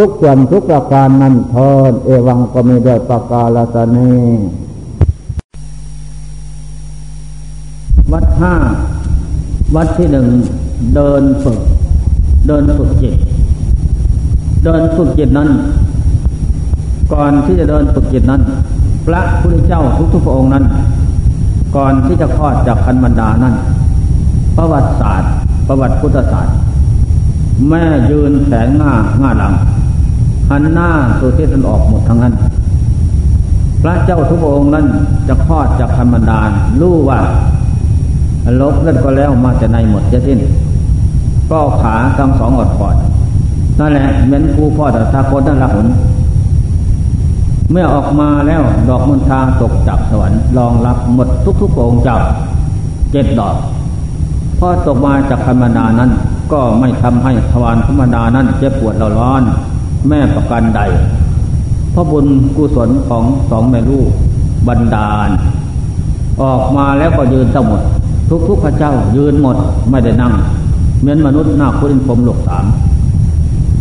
ทุกส่วนทุกประการนั้นทนเอวังก็มีด้วยประกาศสนีวัดห้าวัดที่หนึ่งเดินฝึก เดินฝึกจิต เดินฝึกจิตนั้น ก่อนที่จะเดินฝึกจิตนั้น พระพุทธเจ้าทุกๆพระองค์นั้น ก่อนที่จะคลอดจากคันบรรดานั้น ประวัติศาสตร์ ประวัติพุทธศาสตร์ แม่ยืนแสงง่าง่าหลัง หันหน้าสู่ทิศตะวันออกหมดทั้งนั้น พระเจ้าทุกองค์นั้นจะคลอดจากธรรมดารู้ว่าลบนั่นก็แล้วมาจะในหมดจะสิ้นก็ขาทั้งสองอดกอดนั่นแหละเหมือนครูพ่อแต่ตาคนนั่นละหุนเมื่อออกมาแล้วดอกมณฑาตกจากสวรรค์รองรับหมดทุกๆองค์จ้าเจ็ดดอกพอตกมาจากธรรมดานั้น ก็ไม่ทำให้ทวารธรรมดานั้นเจ็บปวดเราร้อน แม่ประกันใดเพราะบุญกุศลของสองแม่ลูกบันดาล ออกมาแล้วก็ยืนทั้งหมด ทุกทุกพระเจ้ายืนหมดไม่ได้นั่ง เหมือนมนุษย์หน้าคุณพรมหลกสาม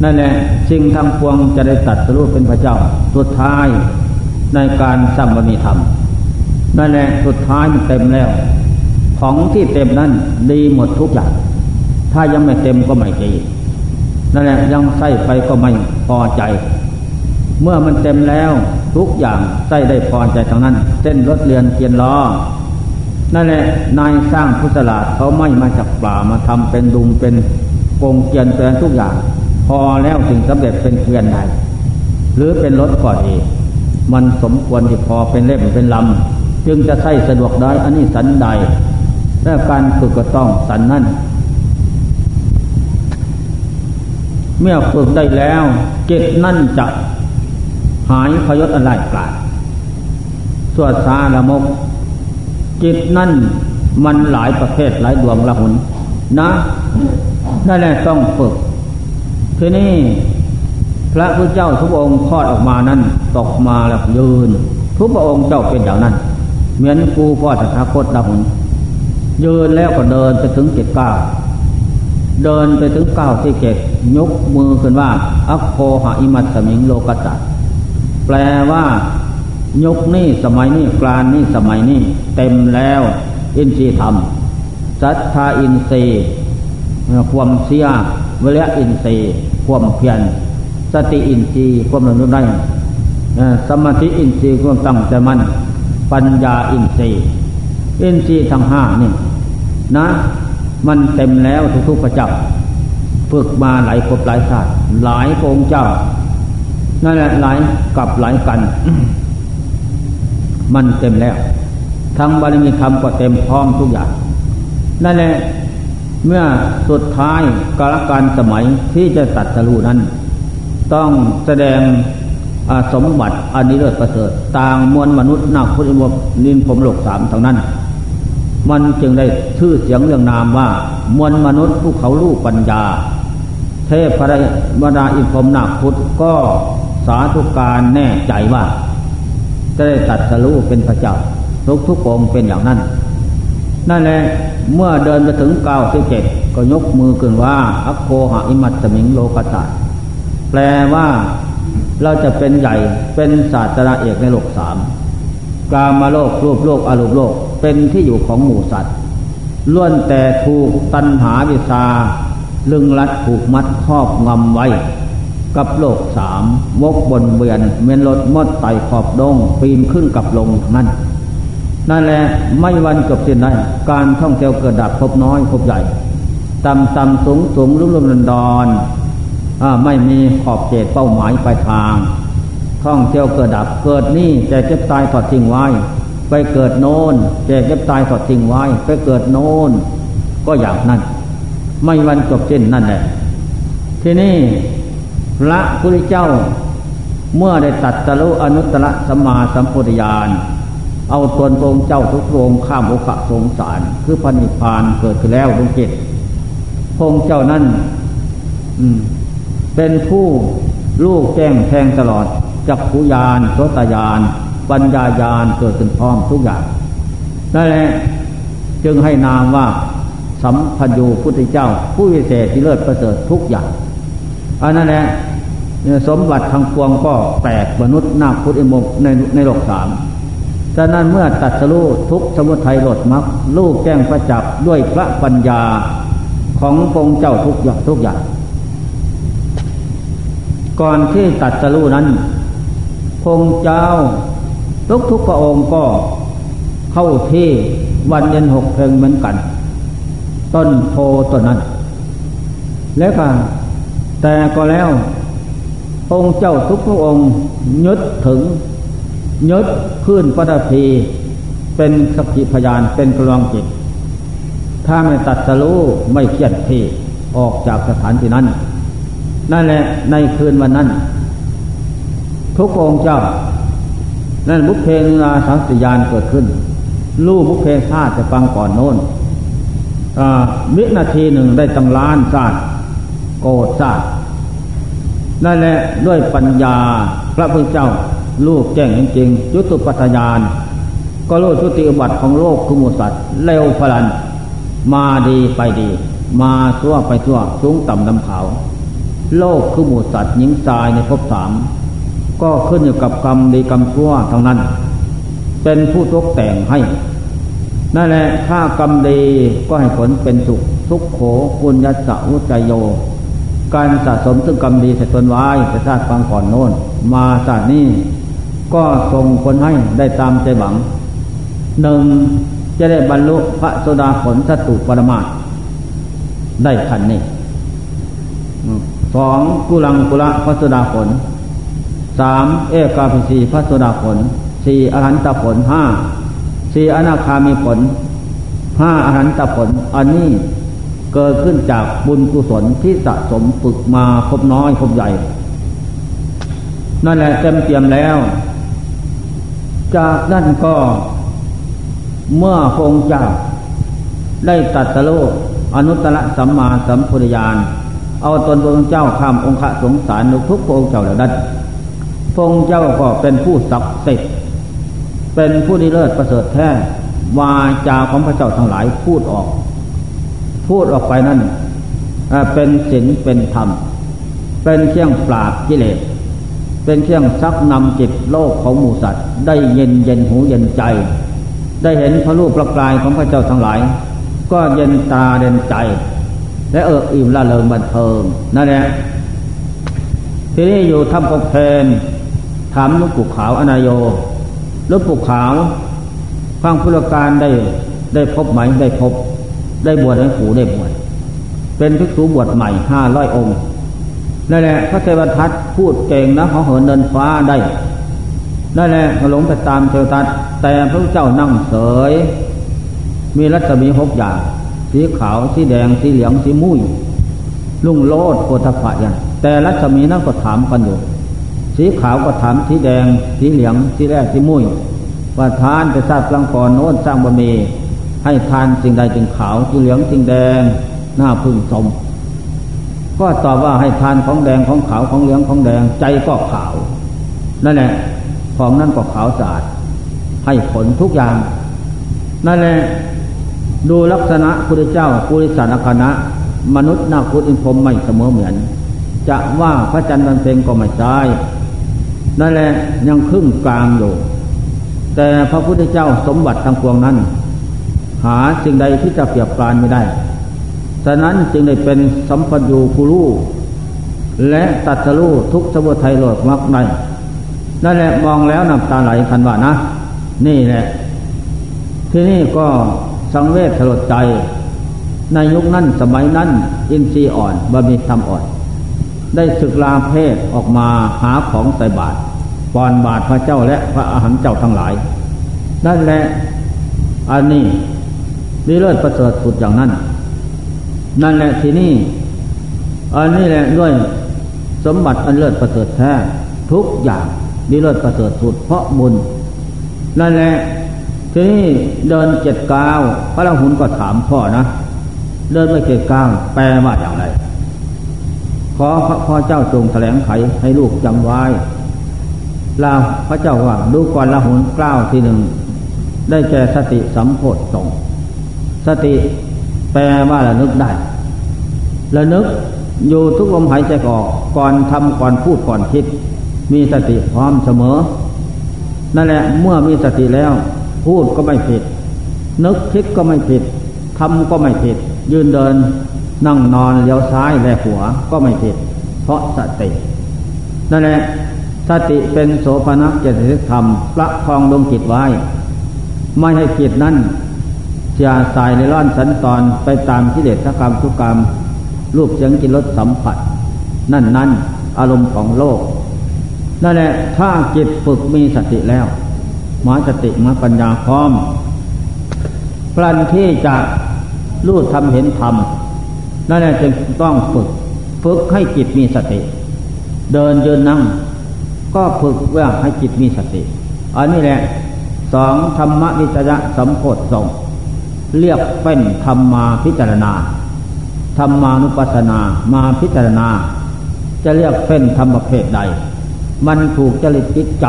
นั่นแหละสิ่งทางพวงจะได้ตัดสรุปเป็นพระเจ้า สุดท้ายในการสร้างบารมีธรรมนั่นแหละสุดท้ายมันเต็มแล้ว ของที่เต็มนั้นดีหมดทุกอย่าง ถ้ายังไม่เต็มก็ไม่ดี นั่นแหละยังใส่ไปก็ไม่พอใจ เมื่อมันเต็มแล้วทุกอย่างใส่ได้พอใจทั้งนั้นเส้นรถเรือนเกียนล้อนั่นแหละนายสร้างพุทธลาดเขาไม่มาจากป่ามาทำเป็นดุมเป็นกงเกียนเป็นทุกอย่าง พอแล้วถึงสำเร็จเป็นเกวียนใดหรือเป็นรถก่อเองมันสมควรที่พอเป็นเล่มเป็นลำจึงจะใส่สะดวกได้อันนี้สันใดและการฝึกก็ต้องสันนั่น เมื่อฝึกได้แล้วจิตนั่นจะหายพยศอะไรกลาดสวดสาละมก จิตนั่นมันหลายประเภทหลายดวงละหุนนะนั่นแหละต้องฝึก ทีนี้พระพุทธเจ้าทุกองค์คลอดออกมานั้นตกมาแล้วยืน ทุกพระองค์เจ้าเป็นอย่างนั้น เหมือนกูพ่อสถาคตละหุนยืนแล้วก็เดินไปถึงเจ็ดก้า เดินไปถึงเก้าที่เจ็ดยกมือขึ้นว่า อัคโคหะอิมัตสมิงโลกัสแปลว่ายกนี่สมัยนี้กลานนี่สมัยนี้เต็มแล้ว อินทรีย์ธรรมสัทธาอินทรีย์ความเสียวิริยอินทรีย์ความเพียรสติอินทรีย์ความระลึกได้สมาธิอินทรีย์ความตั้งใจมั่นปัญญาอินทรีย์อินทรีย์ทั้งห้านี่นะ มันเต็มแล้วทุกๆพระเจ้าฝึกมาหลายภพหลายชาติหลายองค์เจ้า นั่นแหละหลายกับหลายกัน มันเต็มแล้ว ทั้งบารมีธรรมก็เต็มพร้อมทุกอย่าง นั่นแหละเมื่อสุดท้ายกาลการสมัยที่จะตัดสรูนั้น ต้องแสดงสมบัติอันนี้เลิศประเสริฐ ต่างมวลมนุษย์นักพุทธวนินผมโลกสามเท่านั้น มันจึงได้ชื่อเสียงเรื่องนามว่ามวลมนุษย์ผู้เขาลูกปัญญา เทพพระบดาอินพรมนาพุทธก็สาธุการแน่ใจว่า จะได้ตัดสรู้เป็นพระเจ้า ทุกทุกองเป็นอย่างนั้น นั่นแหละเมื่อเดินไปถึงเก้าสิบเจ็ดก็ยกมือขึ้นว่าอัคโคหะอิมัตสมิงโลกตาแปลว่าเราจะเป็นใหญ่เป็นศาสตราเอกในโลกสาม กามาโลกรูปโลกอรูปโลกเป็นที่อยู่ของหมู่สัตว์ล้วนแต่ถูกตัณหาวิชาลึงลัดผูกมัดครอบงำไว้ กับโลกสามวกบนเบือนเมียนรถมดไต่ขอบดง ปีนขึ้นกับลงนั่นนั่นแหละไม่วันเกือบสิ้นได้การท่องเที่ยวเกิดดับพบน้อยพบใหญ่ต่ำต่ำสูงสูงลุ่มลุ่มดอนไม่มีขอบเขตเป้าหมายปลายทาง ท่องเที่ยวเกิดดับเกิดนี่แต่เจ็บตายถอดทิ้งไว้ ไปเกิดโน้นแต่เจ็บตายถอดทิ้งไว้ ไปเกิดโน้นก็อย่างนั้น ไม่วันจบสิ้นนั่นแหละทีนี้พระพุทธเจ้าเมื่อได้ตัดตะลุอนุตตรสัมมาสัมพุทธญาณเอาตนองเจ้าทุกโรงข้ามโอกะสงสาร คือพันิพานเกิดขึ้นแล้วดวงจิตพงเจ้านั้นเป็นผู้ลูกแจ้งแทงตลอด จักขุยานโสตยาน ปัญญายานเกิดขึ้นพร้อมทุกอย่างนั่นแหละจึงให้นามว่าสัมพัญญูพุทธเจ้า ผู้วิเศษที่เลิศประเสริฐทุกอย่างอันนั้นแหละสมบัติทางปวงก็แปดมนุษย์นาคพุทธิมกในในโลกสามฉะนั้นเมื่อตัดสรู้ทุกสมุทัยหลดมักลูกแก้งประจักษ์ด้วยพระปัญญาของพงเจ้าทุกอย่างทุกอย่าง ก่อนที่ตัดสรู้นั้น พงเจ้า ทุกทุกพระองค์ก็เข้าที่วันเย็นหกเพลงเหมือนกัน ต้นโพต้นนั้น แล้วก็แต่ก็แล้ว องค์เจ้าทุกพระองค์ยึดถึงยึดขึ้นปฐพีเป็นสักขีพยานเป็นกลองจิต ถ้าไม่ตัดสรู้ไม่เขียนที่ออกจากสถานที่นั้น นั่นแหละในคืนวันนั้น ทุกองค์เจ้า นั่นบุพเพนิราสังสยานเกิดขึ้น ลู่บุพเพชาติจะฟังก่อนโน้นวินาทีหนึ่งได้ตั้งล้านชาติโกรธชาตินั่นแหละด้วยปัญญาพระพุทธเจ้า ลูกแจ้งจริงๆยุตุปัฏยาน ก็รู้ชุติอุบัติของโลกคือมูสัตว์เร็วพลัน มาดีไปดี มาชั่วไปชั่วสูงต่ำดำขาว โลกคือมูสัตว์หญิงชายในภพสาม ก็ขึ้นอยู่กับกรรมดีกรรมชั่วเท่านั้น เป็นผู้ตกแต่งให้นั่นแหละถ้ากรรมดีก็ให้ผลเป็นสุขทุกโขปุญญสะวุจโย การสะสมซึ่งกรรมดีเสร็จตนไว้แต่ชาติฟังก่อนโน้น มาชาตินี้ก็ส่งผลให้ได้ตามใจหวังหนึ่งจะได้บรรลุพระโสดาผลสัตุปรมาได้ทันนี้สองกุลังกุละพระโสดาผล สามเอกาภิสีพระโสดาผลสี่อรหันตผลห้าสี่อนาคามีผลห้าอรหันตผล อันนี้เกิดขึ้นจากบุญกุศลที่สะสมฝึกมาพบน้อยพบใหญ่ นั่นแหละเต็มเตรียมแล้ว จากนั้นก็เมื่อพงเจ้าได้ตัดสโลอนุตตรสัมมาสัมพุทธญาณเอาตนพระเจ้าข้ามองค์สงสารนุทุกพระองค์เจ้าเหล่านั้น พงเจ้าก็เป็นผู้ศักดิ์สิทธิ์เป็นผู้ดีเลิศประเสริฐแท้วาจาของพระเจ้าทั้งหลายพูดออก พูดออกไปนั่นเป็นศีลเป็นธรรม เป็นเครื่องปราบกิเลสเป็นเครื่องซักนำจิตโลกของหมูสัตว์ ได้เย็นเย็นหูเย็นใจ ได้เห็นพระรูปประกายของพระเจ้าทั้งหลาย ก็เย็นตาเย็นใจ และเอิบอิ่มละเริงบันเทิงนั่นแหละที่นี้อยู่ทำกบเพน ถามลูกปุกขาวอนายโยลูกปุกขาวฟังพุทธการได้ได้พบไหมได้พบ ได้บวชได้ผูได้บวชเป็นภิกษุบวชใหม่ห้าร้อยองค์นั่นแหละพระเทวทัตพูดเก่งนะเขาเหินเดินฟ้าได้นั่นแหละหลงไปตามเทวทัตแต่พระเจ้านั่งเสย มีรัศมีหกอย่าง สีขาวสีแดงสีเหลืองสีมุ้ยลุ่งโลดโคตพะยันแต่รัศมีนั่งก็ถามกันอยู่ สีขาวก็ถามสีแดง สีเหลือง สีแรกสีมุ้ยว่าทานไปทราบลางก่อนโน้นสร้างบะมีให้ทานสิ่งใดจึงขาวสิ่งเหลืองสิ่งแดง หน้าพึ่งสม ก็ตอบว่าให้ทานของแดงของขาวของเหลืองของแดงใจก็ขาว นั่นแหละของนั่นก็ขาวสะอาดให้ผลทุกอย่าง นั่นแหละดูลักษณะพุทธเจ้าปุริสานคณะ มนุษย์นาคุอินพรมไม่เสมอเหมือน จะว่าพระจันทร์วันเพ็งก็ไม่ใช่ นั่นแหละยังครึ่งกลางอยู่ แต่พระพุทธเจ้าสมบัติทางปวงนั้น หาสิ่งใดที่จะเปรียบปรานไม่ได้ฉะนั้นจึงได้เป็นสัมปัญญูคุรูและตัดสรู้ทุกสมุทัยโลดมักในนั่นแหละมองแล้วน้ำตาไหลคันว่านะ นี่แหละ ที่นี่ก็สังเวชสลดใจ ในยุคนั้นสมัยนั้น อินทรีย์อ่อนบะมีธรรมอ่อน ได้ศึกลาเพศออกมาหาของใส่บาตรปอนบาตรพระเจ้าและพระอาหารเจ้าทั้งหลาย นั่นแหละอันนี้มีเลิศประเสริฐสุดอย่างนั้น นั่นแหละที่นี่อันนี้แหละด้วยสมบัติอันเลิศประเสริฐแท้ทุกอย่างดีเลิศประเสริฐสุดเพราะบุญ นั่นแหละที่นี้เดินเจ็ดก้าวพระราหุลก็ถามพ่อนะ เดินไม่เจ็ดก้าวแปลว่าอย่างไร ขอพระพ่อเจ้าทรงแถลงไขให้ลูกจำไว้ลาพระเจ้าว่าดูก่อนละหุนกล้าวทีหนึ่ง ได้แก่สติสัมโพธสงสติแปลว่าระนึกได้ระนึกอยู่ทุกลมหายใจออกก็ก่อนทำก่อนพูดก่อนคิด มีสติพร้อมเสมอ นั่นแหละเมื่อมีสติแล้ว พูดก็ไม่ผิด นึกคิดก็ไม่ผิดทำก็ไม่ผิด ยืนเดิน นั่งนอนเลี้ยวซ้ายแลหัวก็ไม่ผิด เพราะสติ นั่นแหละสติเป็นโสภณเจตสิกธรรมประคองดวงจิตไว้ ไม่ให้จิตนั้นจะสายในร่อนสันตอนไปตามกิเลสกรรมทุกกรรม รูปเสียงกินรสสัมผัส นั่นนั่นอารมณ์ของโลก นั่นแหละถ้าจิตฝึกมีสติแล้วมาสติมาปัญญาพร้อมพลันที่จะรู้ทำเห็นธรรม นั่นแหละจึงต้องฝึก ฝึกให้จิตมีสติ เดินยืนนั่ง ก็ฝึกว่าให้จิตมีสติ อันนี้แหละสองธรรมวิจยะสัมโพธทรงเรียกเป็นธรรมมาพิจารณาธรรมานุปัสสนามาพิจารณา จะเรียกเป็นธรรมประเภทใด มันถูกจริตจิตใจ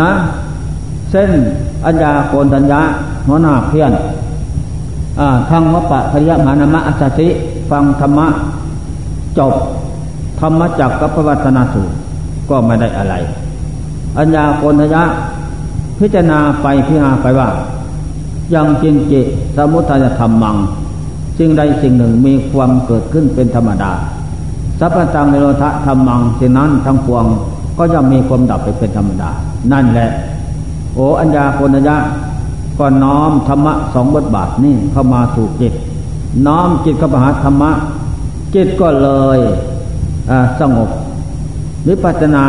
นะ เส้นอัญญาโกนัญญาหัวหน้าเพี้ยน ทางวปะพยมานามะอัสสิฟังธรรมะจบ ธรรมจักกับพระวัฒนาสูตรก็ไม่ได้อะไร อัญญาโกนทัญญาพิจารณาไปพิจารณาไปว่า ยังจินจิสมุทัยธรรมมังสิ่งใดสิ่งหนึ่งมีความเกิดขึ้นเป็นธรรมดา สัพพตังในโลทะธรรมมังสิ่งนั้นทั้งปวงก็ย่อมมีความดับไปเป็นธรรมดา นั่นแหละ โออัญญาโกณยะ ก็น้อมธรรมะสองบทบาทนี่เข้ามาสู่จิต น้อมจิตเข้าไปหาธรรมะ จิตก็เลยสงบวิปัจนา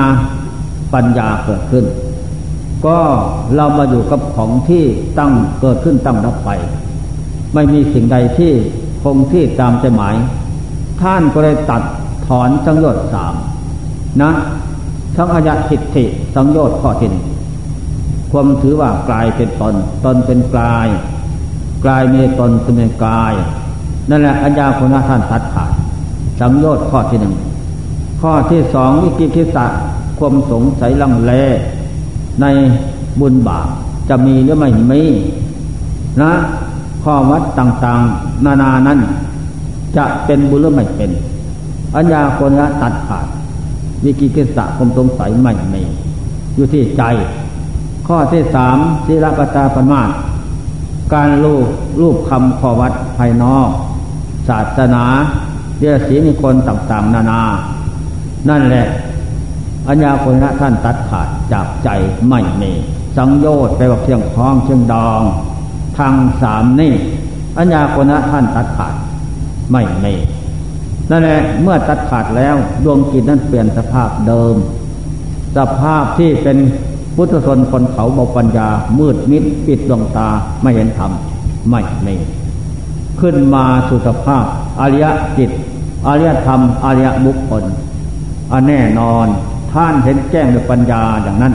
ปัญญาเกิดขึ้น ก็เรามาอยู่กับของที่ตั้งเกิดขึ้นตั้งรับไป ไม่มีสิ่งใดที่คงที่ตามใจหมาย ท่านก็เลยตัดถอนสังโยชน์สามนะทั้งอายะทิฏฐิสังโยชน์ข้อที่หนึ่ง ความถือว่ากลายเป็นตน ตนเป็นกลาย กลายมีตนเป็นกลาย นั่นแหละอัญญาคุณท่านตัดขาดสังโยชน์ข้อที่หนึ่งข้อที่สองวิกิคิสะความสงสัยลังเล ในบุญบาปจะมีหรือไม่มีนะ ข้อวัดต่างๆ นานานั้น จะเป็นบุญหรือไม่เป็น อัญญาคนละตัดขาด วิกิกิสะความสงสัยไม่มีอยู่ที่ใจ ข้อที่สามศีลปตาปมาตการรูปรูปคำขอวัดภายนอก ศาสนาเรียศีนิคนต่างๆ นานา นั่นแหละอัญญาโคนะท่านตัดขาดจากใจไม่มี สังโยชน์ไปว่าเชียงคล้องเชียงดองทางสามนี่อัญญาโคนะท่านตัดขาดไม่มีนั่นแหละเมื่อตัดขาดแล้วดวงจิตนั้นเปลี่ยนสภาพเดิม สภาพที่เป็น พุทธชนคนเขาเบาปัญญา มืดมิดปิดดวงตาไม่เห็นธรรมไม่มีขึ้นมาสุสภาพอริยจิตอริยธรรมอริยบุคคลอันแน่นอนท่านเห็นแจ้งด้วยปัญญาอย่างนั้น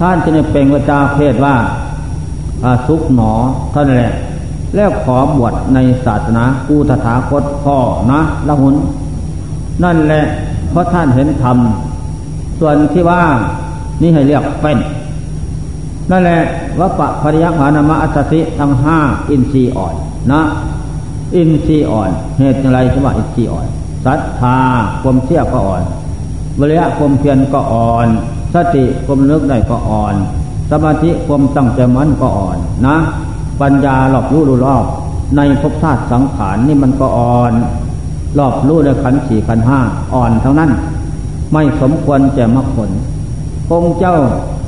ท่านจะในเป่งวจาเพศว่าสุขหนอท่านแหละแล้วขอบวชในศาสนากูตถาคตพ่อนะละหุน นั่นแหละเพราะท่านเห็นธรรม ส่วนที่ว่า นี่ให้เรียกเป็นนั่นแหละวัปะภริยมานามะอัตสิทั้งห้าอินทรีย์อ่อนนะ อินทรีย์อ่อน เหตุอะไรใช่ไหมอินทรีย์อ่อนศรัทธาความเชื่อก็อ่อนวิริยะความเพียรก็อ่อน สติความนึกได้ก็อ่อน สมาธิความตั้งใจมั่นก็อ่อนนะ ปัญญาหลอบรู้รู้รอบ ในภพธาตุสังขารนี่มันก็อ่อนรอบรู้ในขันสี่ขันห้าอ่อนทั้งนั้น ไม่สมควรแก่มรรคผล องค์เจ้า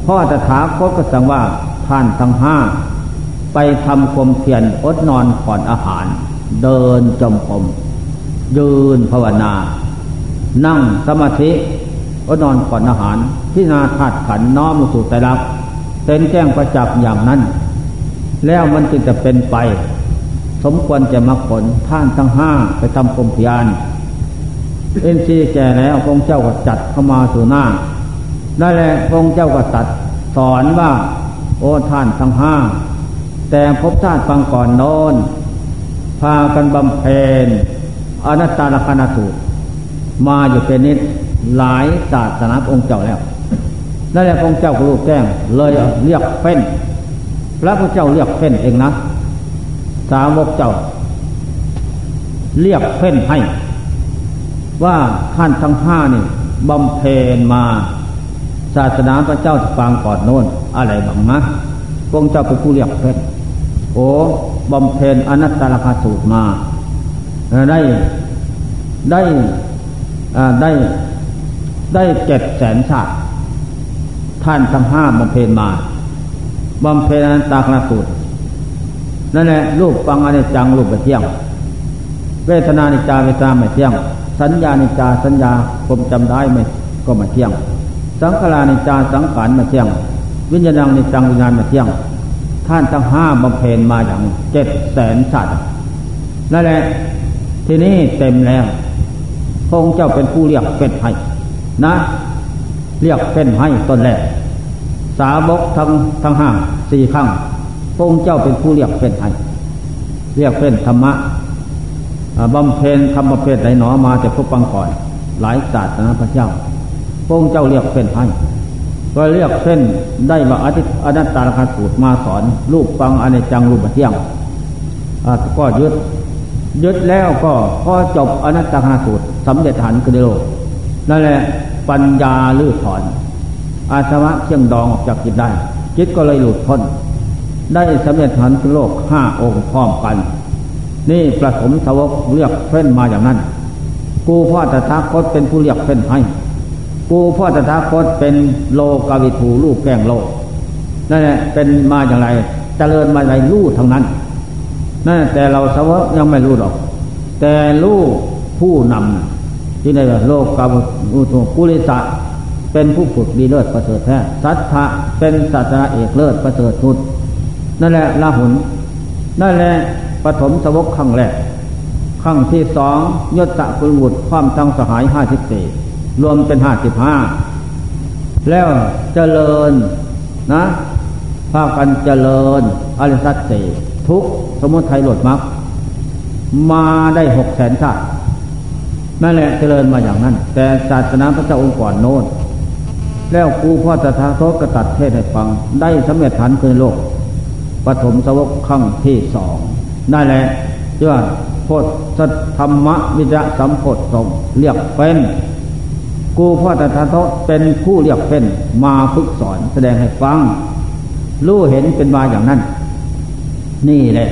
พ่อตถาคตก็สั่งว่าท่านทั้งห้า ไปทำความเพียรอดนอนผ่อนอาหาร เดินจมกรมยืนภาวนา นั่งสมาธิก็นอนก่อนอาหารพิจารณาธาตุขันน้อมสู่ใจรักเป็นแจ้งประจักษ์อย่างนั้น แล้วมันจึงจะเป็นไป สมควรจะมาผลท่านทั้งห้าไปทำกรมพยานเอ็นซีแก่แล้วพระเจ้าก็จัดเข้ามาสู่หน้า นั่นแหละพระเจ้าก็ตัดสอนว่า โอ้ท่านทั้งห้า แต่พบชาติฟังก่อนโน้น พากันบำเพ็ญอนัตตาลคณสูตร มาอยู่เป็นนิดหลายศาสนาองค์เจ้าแล้ว นั่นแหละองค์เจ้าก็รู้แจ้งเลยเรียกเฟ้นพระพุทธเจ้าเรียกเฟ้นเองนะสาวกเจ้า เรียกเฟ้นให้ ว่าท่านทั้งห้านี่บำเพ็ญมา ศาสนาพระเจ้าจะฟังก่อนโน้นอะไรบ้างนะพระเจ้าเป็นผู้เรียกเพชรโอ้บำเพ็ญอนัตตลกสูตรมาได้ได้ได้ได้เจ็ดแสนชาติท่านทั้งห้าบำเพ็ญมาบำเพ็ญอนัตตลกสูตรนั่นแหละรูปฟังอนิจจังรูปไปเที่ยง เวทนานิจาเวทนาไม่เที่ยง สัญญานิจาสัญญาผมจำได้ไหมก็ไมาเที่ยง สังขารานิจาสังขารมาเที่ยง วิญญาณนิจังวิญญาณมาเที่ยง ท่านทั้งห้าบำเพ็ญมาอย่างเจ็ดแสนสัตว์นั่นแหละทีนี้เต็มแล้วพระองค์เจ้าเป็นผู้เรียกเป็นให้นะ เรียกเป็นให้ตนแรกสาวกทั้งทั้งห้าสี่ครั้งพระองค์เจ้าเป็นผู้เรียกเป็นให้เรียกเป็นธรรมะบำเพ็ญทำประเภทไหนหนอมาจะพบปังก่อน หลายศาสตร์นะพระเจ้า พงเจ้าเรียกเป็นให้ก็เรียกเส้นได้มาอธิอนัตตาลคาสูตรมาสอนรูปฟังอเนจังรูปเที่ยงก็ยึดยึดแล้วก็พอจบอนัตตาคาสูตรสำเร็จหันคือโลกนั่นแหละปัญญาลื้อถอน อาสวะเชี่ยงดองออกจากจิตได้ จิตก็เลยหลุดพ้น ได้สำเร็จหันคือโลกห้าองค์พร้อมกัน นี่ประสมสวกเรียกเฟ้นมาอย่างนั้น กูพ่อตถาคตเป็นผู้เรียกเฟ้นให้ กูพ่อตถาคตเป็นโลกาวิถูลูกแกงโลกนั่นแหละเป็นมาอย่างไรจเจริญมาอย่างไรรู้ทั้งนั้นนั่นแต่เราสวะยังไม่รู้หรอก แต่รู้ผู้นำที่ในโลกกาบุตุกุลิสะเป็นผู้ฝึกดีเลิศประเสริฐแท้สัทธะเป็นศาสนาเอกเลิศประเสริฐสุด นั่นแหละลาหุนนั่นแหละปฐมสวกขั้งแรกขั้งที่สองยศกุลบุตรความทั้งสหายห้าสิบสี่ รวมเป็นห้าสิบห้าแล้วเจริญนะภาคกันเจริญอริสัตสีทุกสมุทัยหลดมักมาได้หกแสนชาตินั่นแหละเจริญมาอย่างนั้น แต่ศาสนาพระเจ้าองค์ก่อนโน้นแล้วครูพ่อตถาคตก็ตัดเทศให้ฟัง ได้สำเร็จฐานคืนโลกปฐมสวกขั้งที่สองได้แหละเชื่อโพธธรรมวิจสัมโพธสงเรียกเป็น กูพ่อตถาคตเป็นผู้เรียกเป็นมาฝึกสอนแสดงให้ฟัง รู้เห็นเป็นมาอย่างนั้น นี่แหละ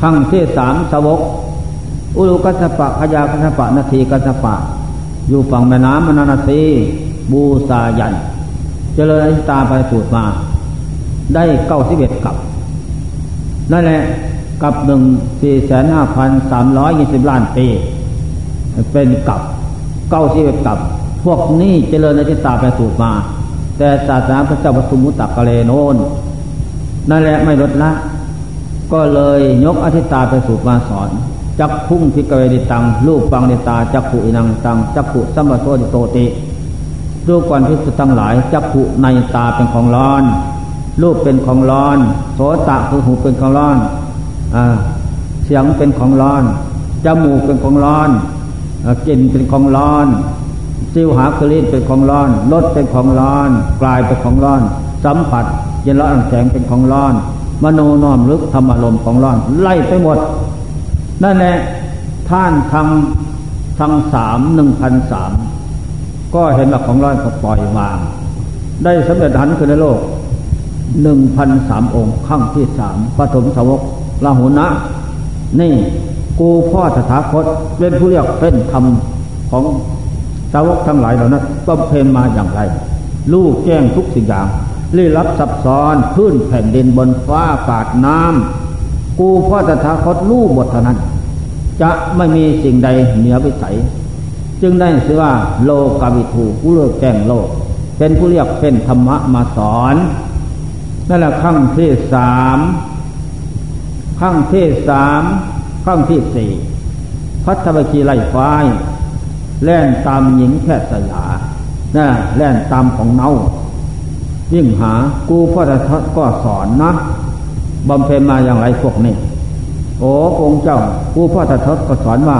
ขั้งที่สามสวก อุลุกัสปะขยากัสปะนาทีกัสปะ อยู่ฝั่งแม่น้ำมนานาสีบูซายัน เจริญอตาไปสูตรมา ได้เก้าสิบเอ็ดกับ นั่นแหละกับหนึ่งสี่แสนห้าพันสามร้อยยี่สิบล้านปี เป็นกับ เก้าสิบเอ็ดกับ พวกนี้เจริญในทิตาไปสูตรมา แต่ศาสนาพระเจ้าปสุมุตตะกะเลโนนนั่นแหละไม่ลดละ ก็เลยยกอธิตาไปสูตรมาสอน จักพุ่งพิกเวดิตังรูปปังเนตา จักขุอินังตัง จักขุสัมมาโซดิโตติดูก่อนพิสุทั้งหลาย จักขุในตาเป็นของร้อนรูปเป็นของร้อน โสตะคือหูเป็นของร้อนอเสียงเป็นของร้อน จมูกเป็นของร้อน กินเป็นของร้อนซิวหาคลีนเป็นของร้อนรสเป็นของร้อน กลายเป็นของร้อน สัมผัสเย็นร้อนแข็งเป็นของร้อน มโนน้อมลึกธรรมารมของร้อน ไล่ไปหมด นั่นแหละท่านทำทั้งสามหนึ่งพันสามก็เห็นว่าของร้อนก็ปล่อยวาง ได้สำเร็จหันคือในโลกหนึ่งพันสามองค์ขั้งที่สามปฐมสาวกลาหุนะ นี่ กูพ่อสถาคตเป็นผู้เรียกเป็นธรรมของสาวกทั้งหลายเหล่านั้นบำเพ็ญมาอย่างไรลูกแจ้งทุกสิ่งอย่างลี้ลับซับซ้อนพื้นแผ่นดินบนฟ้าอากาศน้ำกูพ่อสถาคตรู้หมดเท่านั้น จะไม่มีสิ่งใดเหนือวิสัย จึงได้ชื่อว่าโลกาวิถูผู้เลือกแจ้งโลก เป็นผู้เรียกเป็นธรรมะมาสอนนั่นแหละขั้งที่สามขั้งที่สาม ขั้งที่สี่พัทวคีไล่ฟ้ายแล่นตามหญิงแค่สยานะแล่นตามของเนายิ่งหากูพ่อจะก็สอนนะบำเพ็ญมาอย่างไรพวกนี้ โอ้องค์เจ้ากูพ่อจะทศก็สอนว่า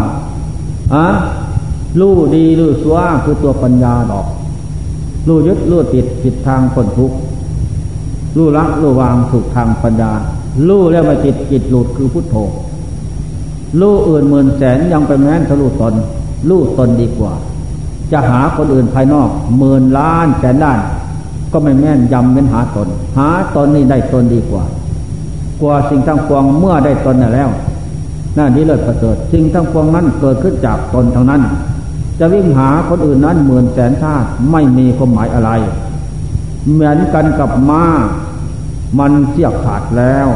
อะลู่ดีลู่ซัวคือตัวปัญญาดอกลู่ยึดลู่ติดผิดทางคนทุกข์รู้ละรู้วางถูกทางปัญญารู้แล้วมาจิตจิตหลุดคือพุทโธ รู้อื่นหมื่นแสนยังไปแม้นทะลุตนรู้ตนดีกว่า จะหาคนอื่นภายนอกหมื่นล้านแสนล้าน ก็ไม่แม่นยำเป็นหาตน หาตนนี่ได้ตนดีกว่า กว่าสิ่งทั้งปวงเมื่อได้ตนแล้วน่าดีเลิศประเสริฐสิ่งทั้งปวงนั้นเกิดขึ้นจากตนเท่านั้น จะวิ่งหาคนอื่นนั้นหมื่นแสนชาติไม่มีความหมายอะไร เหมือนกันกับม้ามันเสียขาดแล้ว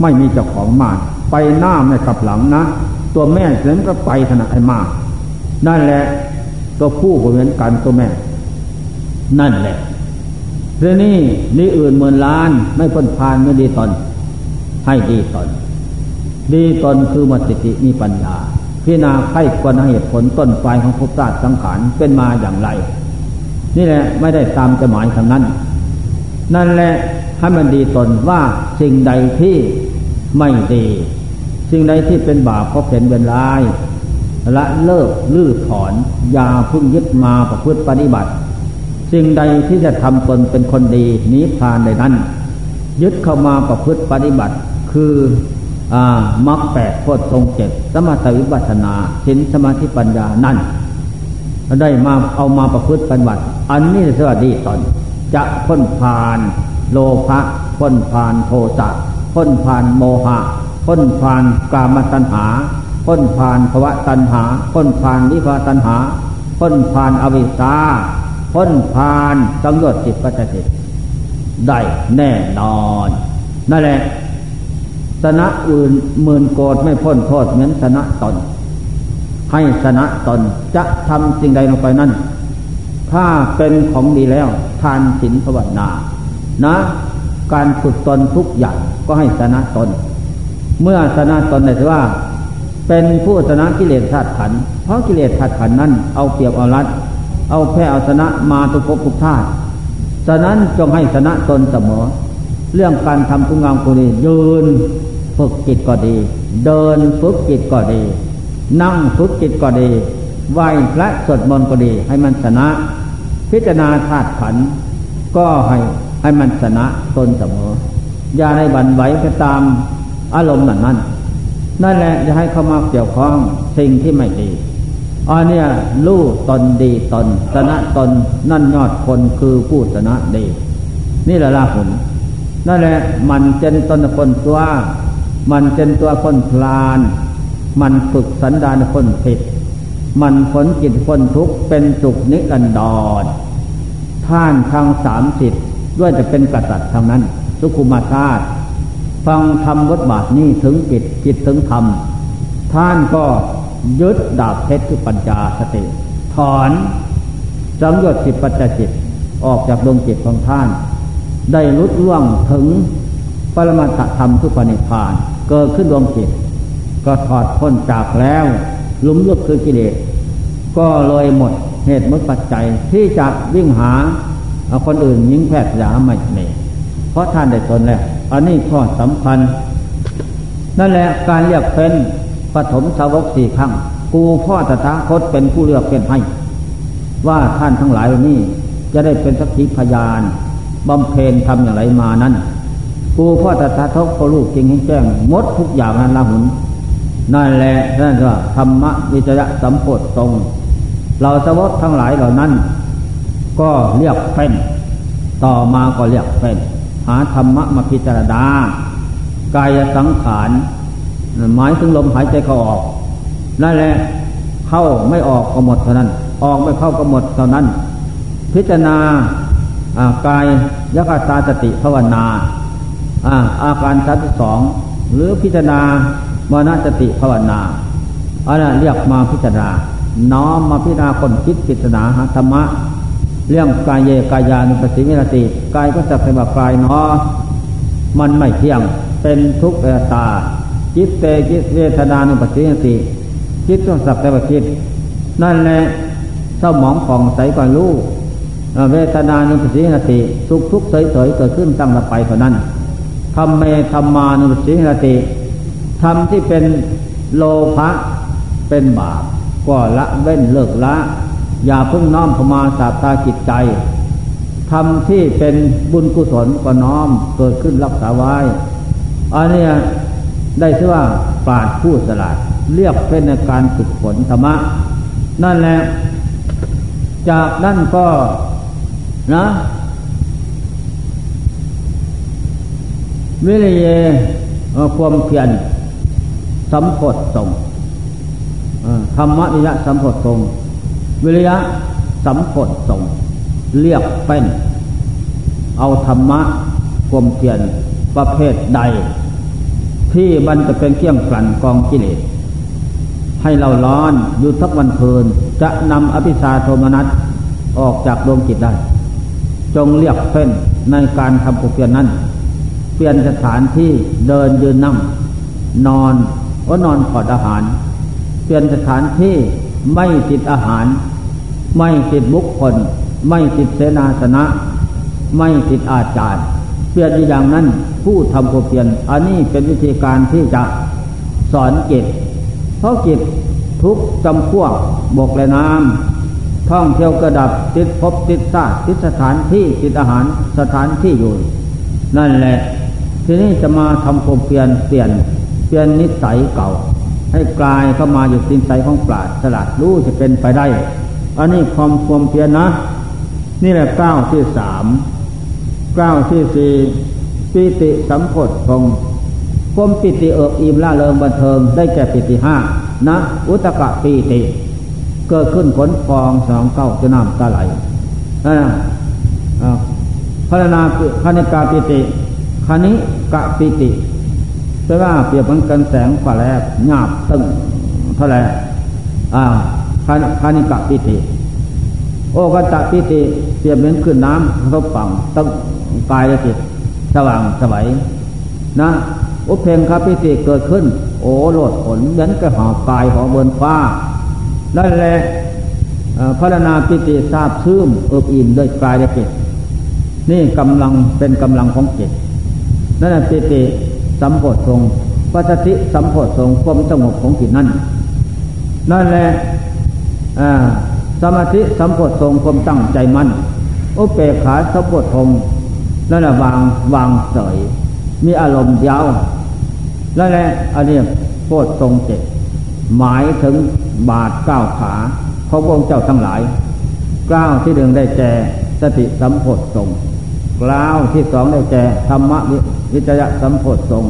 ไม่มีเจ้าของมา ไปหน้าไม่ขับหลังนะ ตัวแม่เสียงก็ไปขนาดไอ้มานั่นแหละตัวผู้ก็เหมือนกันตัวแม่ นั่นแหละเรื่องนี้นี่อื่นเหมือนล้านไม่พ้นพานไม่ดีตน ให้ดีตน ดีตนคือมัติติมีปัญญาพิจารณาไข้ควรเหตุผลต้นปลายของภพชาติสังขารเป็นมาอย่างไร นี่แหละไม่ได้ตามจะหมายคำนั้น นั่นแหละให้มันดีตนว่าสิ่งใดที่ไม่ดี สิ่งใดที่เป็นบาปก็เป็นเป็นร้ายละเลิกลื้อถอนอย่าพึ่งยึดมาประพฤติปฏิบัติ สิ่งใดที่จะทำตนเป็นคนดีนิพพานใดนั้น ยึดเข้ามาประพฤติปฏิบัติ คือมรรคแปดโพชฌงเจ็ดสมาธิวิปัสนาสินสมาธิปัญญานั่นได้มาเอามาประพฤติปฏิบัติ อันนี้สวัสดีตอนจะพ้นผ่านโลภะพ้นผ่านโทสะพ้นผ่านโมหะ พ้นผ่านกามตัณหา พ้นผ่านภวะตัณหา พ้นผ่านวิภาตัณหา พ้นผ่านอวิชชา พ้นผ่านสังโยชน์จิตปัจจิตได้แน่นอน นั่นแหละสนะอื่นหมื่นโกดไม่พ้นโทษเหมือนสนะตน ให้สนะตนจะทำสิ่งใดลงไปนั้นถ้าเป็นของดีแล้วทานศีลภาวนา นะ การฝึกตนทุกอย่างก็ให้สนะตน เมื่อสนะตนได้ว่า เป็นผู้ชนะกิเลสธาตุขัน เพราะกิเลสธาตุขันนั้น เอาเปรียบเอารัด เอาแพ้เอาชนะมาทุกภพทุกธาตุฉะนั้นจงให้ชนะตนเสมอ เรื่องการทำคุณงามคุณดียืนฝึกจิตก็ดี เดินฝึกจิตก็ดี นั่งฝึกจิตก็ดีไหวพระสวดมนต์ก็ดี ให้มันชนะ พิจารณาธาตุขันก็ให้ให้มันชนะตนเสมอ อย่าให้บันไหวไปตาม อารมณ์นั้นนั้นนั่นแหละจะให้เข้ามาเกี่ยวข้องสิ่งที่ไม่ดีอันเนี้ยรู้ตนดีตนชนะตนนั่นยอดคนคือผู้ชนะดี นี่แหละละผลนั่นแหละมันเจนตนคนตัว มันเป็นตัวคนพลาน มันฝึกสันดานคนผิด มันผลจิตคนทุกเป็นสุขนิรันดรท่านทางสามสิทธิ์ด้วยจะเป็นกษัตริย์ทางนั้น สุขุมาชาติ ฟังธรรมบทบาทนี้ถึงจิตจิตถึงธรรม ท่านก็ยึดดาบเพชรคือปัญญาสติ ถอนสังยชน์สิปัจจิตออกจากดวงจิตของท่าน ได้ลุดล่วงถึงปรมาตธรรมทุกปณิพาน เกิดขึ้นดวงจิต ก็ถอดพ้นจากแล้วลุมลุกคือกิเลสก็เลยหมดเหตุมดปัจจัยที่จะวิ่งหาคนอื่นยิงแพทย์ยาไม่เมเพราะท่านได้ตนแล้ว อันนี้ข้อสำคัญ นั่นแหละการเรียกเป็นปฐมสาวกสี่ครั้งกูพ่อตถาคตเป็นผู้เลือกเป็นให้ ว่าท่านทั้งหลายนี้จะได้เป็นสักขีพยานบำเพ็ญทำอย่างไรมานั้นกูพ่อตถาคตพอลูกจริงให้แจ้งมดทุกอย่างนั้นละหุนนั่นแหละนั่นว่าธรรมะวิจยะสัมโพธตรงเราสวกทั้งหลายเหล่านั้น ก็เรียกเป็นต่อมาก็เรียกเป็นาธรรมะมาพิจารณากายสังขารหมายถึงลมหายใจเข้าออกนั่นแหละเข้าไม่ออกก็หมดเท่านั้น ออกไม่เข้าก็หมดเท่านั้น พิจารณากายยักตาสติภาวนาอาการสามสิบสองหรือพิจารณามรณสติภาวนาอะไรเรียกมาพิจารณาน้อมมาพิจารณาคนคิดพิจารณาหาธรรมะ เรื่องกายเยกายานุปสิมิรติกายก็จะเป็นแบบกายเนาะมันไม่เที่ยงเป็นทุกข์ตาจิตเตจิตเวทนานุปสิมิรติจิตต้องสักแต่ว่าคิดนั่นแหละเศร้าหมองผ่องใสก่อนรู้เวทนานุปสิมิรติสุขทุกข์เฉยๆเกิดขึ้นตั้งละไปเท่านั้นธรรมเมธรรมานุสิหติธรรมที่เป็นโลภะเป็นบาปก็ละเว้นเลิกละ อย่าพึ่งน้อมเข้ามาสาบตาจิตใจทำที่เป็นบุญกุศลก็น้อมเกิดขึ้นรักษาไว้อันนี้ได้ชื่อว่าปราดผู้สลาดเรียกเป็นการฝึกฝนธรรมะ นั่นแหละ จากนั่นก็นะวิริยความเพียรสัมพดตรงธรรมวิยะสัมพดตรง วิริยะสัมพดตรงเรียกเป็น เอาธรรมะความเพียรประเภทใด ที่มันจะเป็นเครื่องกลั่นกองกิเลส ให้เราร้อนอยู่ทักวันคืน จะนำอภิชาโทมนัสออกจากดวงจิตได้ จงเรียกเฟ้นในการทำกุเพียนนั้น เปลี่ยนสถานที่เดินยืนนั่ง นอนก็นอนขอดอาหาร เปลี่ยนสถานที่ไม่ติดอาหาร ไม่ติดบุคคล ไม่ติดเสนาสนะ ไม่ติดอาจารย์เปลี่ยนอย่างนั้นผู้ทำกุเพียนอันนี้เป็นวิธีการที่จะสอนเก็บเพราะจิตทุกจำพวกบกและน้ำท่องเที่ยวกระดับติดพบติดซาติดสถานที่ติดอาหารสถานที่อยู่ นั่นแหละ ทีนี้จะมาทำความเปลี่ยนเปลี่ยนเปลี่ยนนิสัยเก่า ให้กลายเข้ามาอยู่สินใจของปราดสลัดรู้จะเป็นไปได้ อันนี้ความความเปลี่ยนนะ นี่แหละก้าวที่สามก้าวที่สี่ปิติสัมพทงความปิติเอิบอิ่มล่าเริงบันเทิงได้แก่ปิติห้านะ อุตกะปีติ เกิดขึ้นผลฟองสองเก้าจะน้ำตาไหลนะพารนาคณิกาปิติคณิกะปิติแปลว่าเปรียบเหมือนกันแสงฝ่าแลบหยาบตึงเท่าไรอ่า คณิกะปิติโอกัตปิติเปรียบเหมือนขึ้นน้ำทบฝั่งตึงกายและจิตสว่างสวัยนะอุเพงคาปิติเกิดขึ้น โอ้โลดผลเหมือนกับหอกายของเบินฟ้านั่นแหละพระนาปิติทราบซึมเอิบอิ่มด้วยกายและจิตนี่กำลังเป็นกำลังของจิตนั่นแหละปิติสัมโพธทรงปัจจิสัมโพธทรงความสงบของจิตนั่นนั่นแหละ สมาธิสัมโพธทรงความตั้งใจมั่นอุเปขาสัมโพธทงนั่นแหละวางวางเสย มีอารมณ์ยาวและแหละอันนี้โพดทรงเจ็ดหมายถึงบาทเก้าขาขององค์เจ้าทั้งหลายกล้าวที่หนึ่งได้แก่สติสัมโพธทรงกล้าวที่สองได้แก่ธรรมวิจยะสัมโพธทรง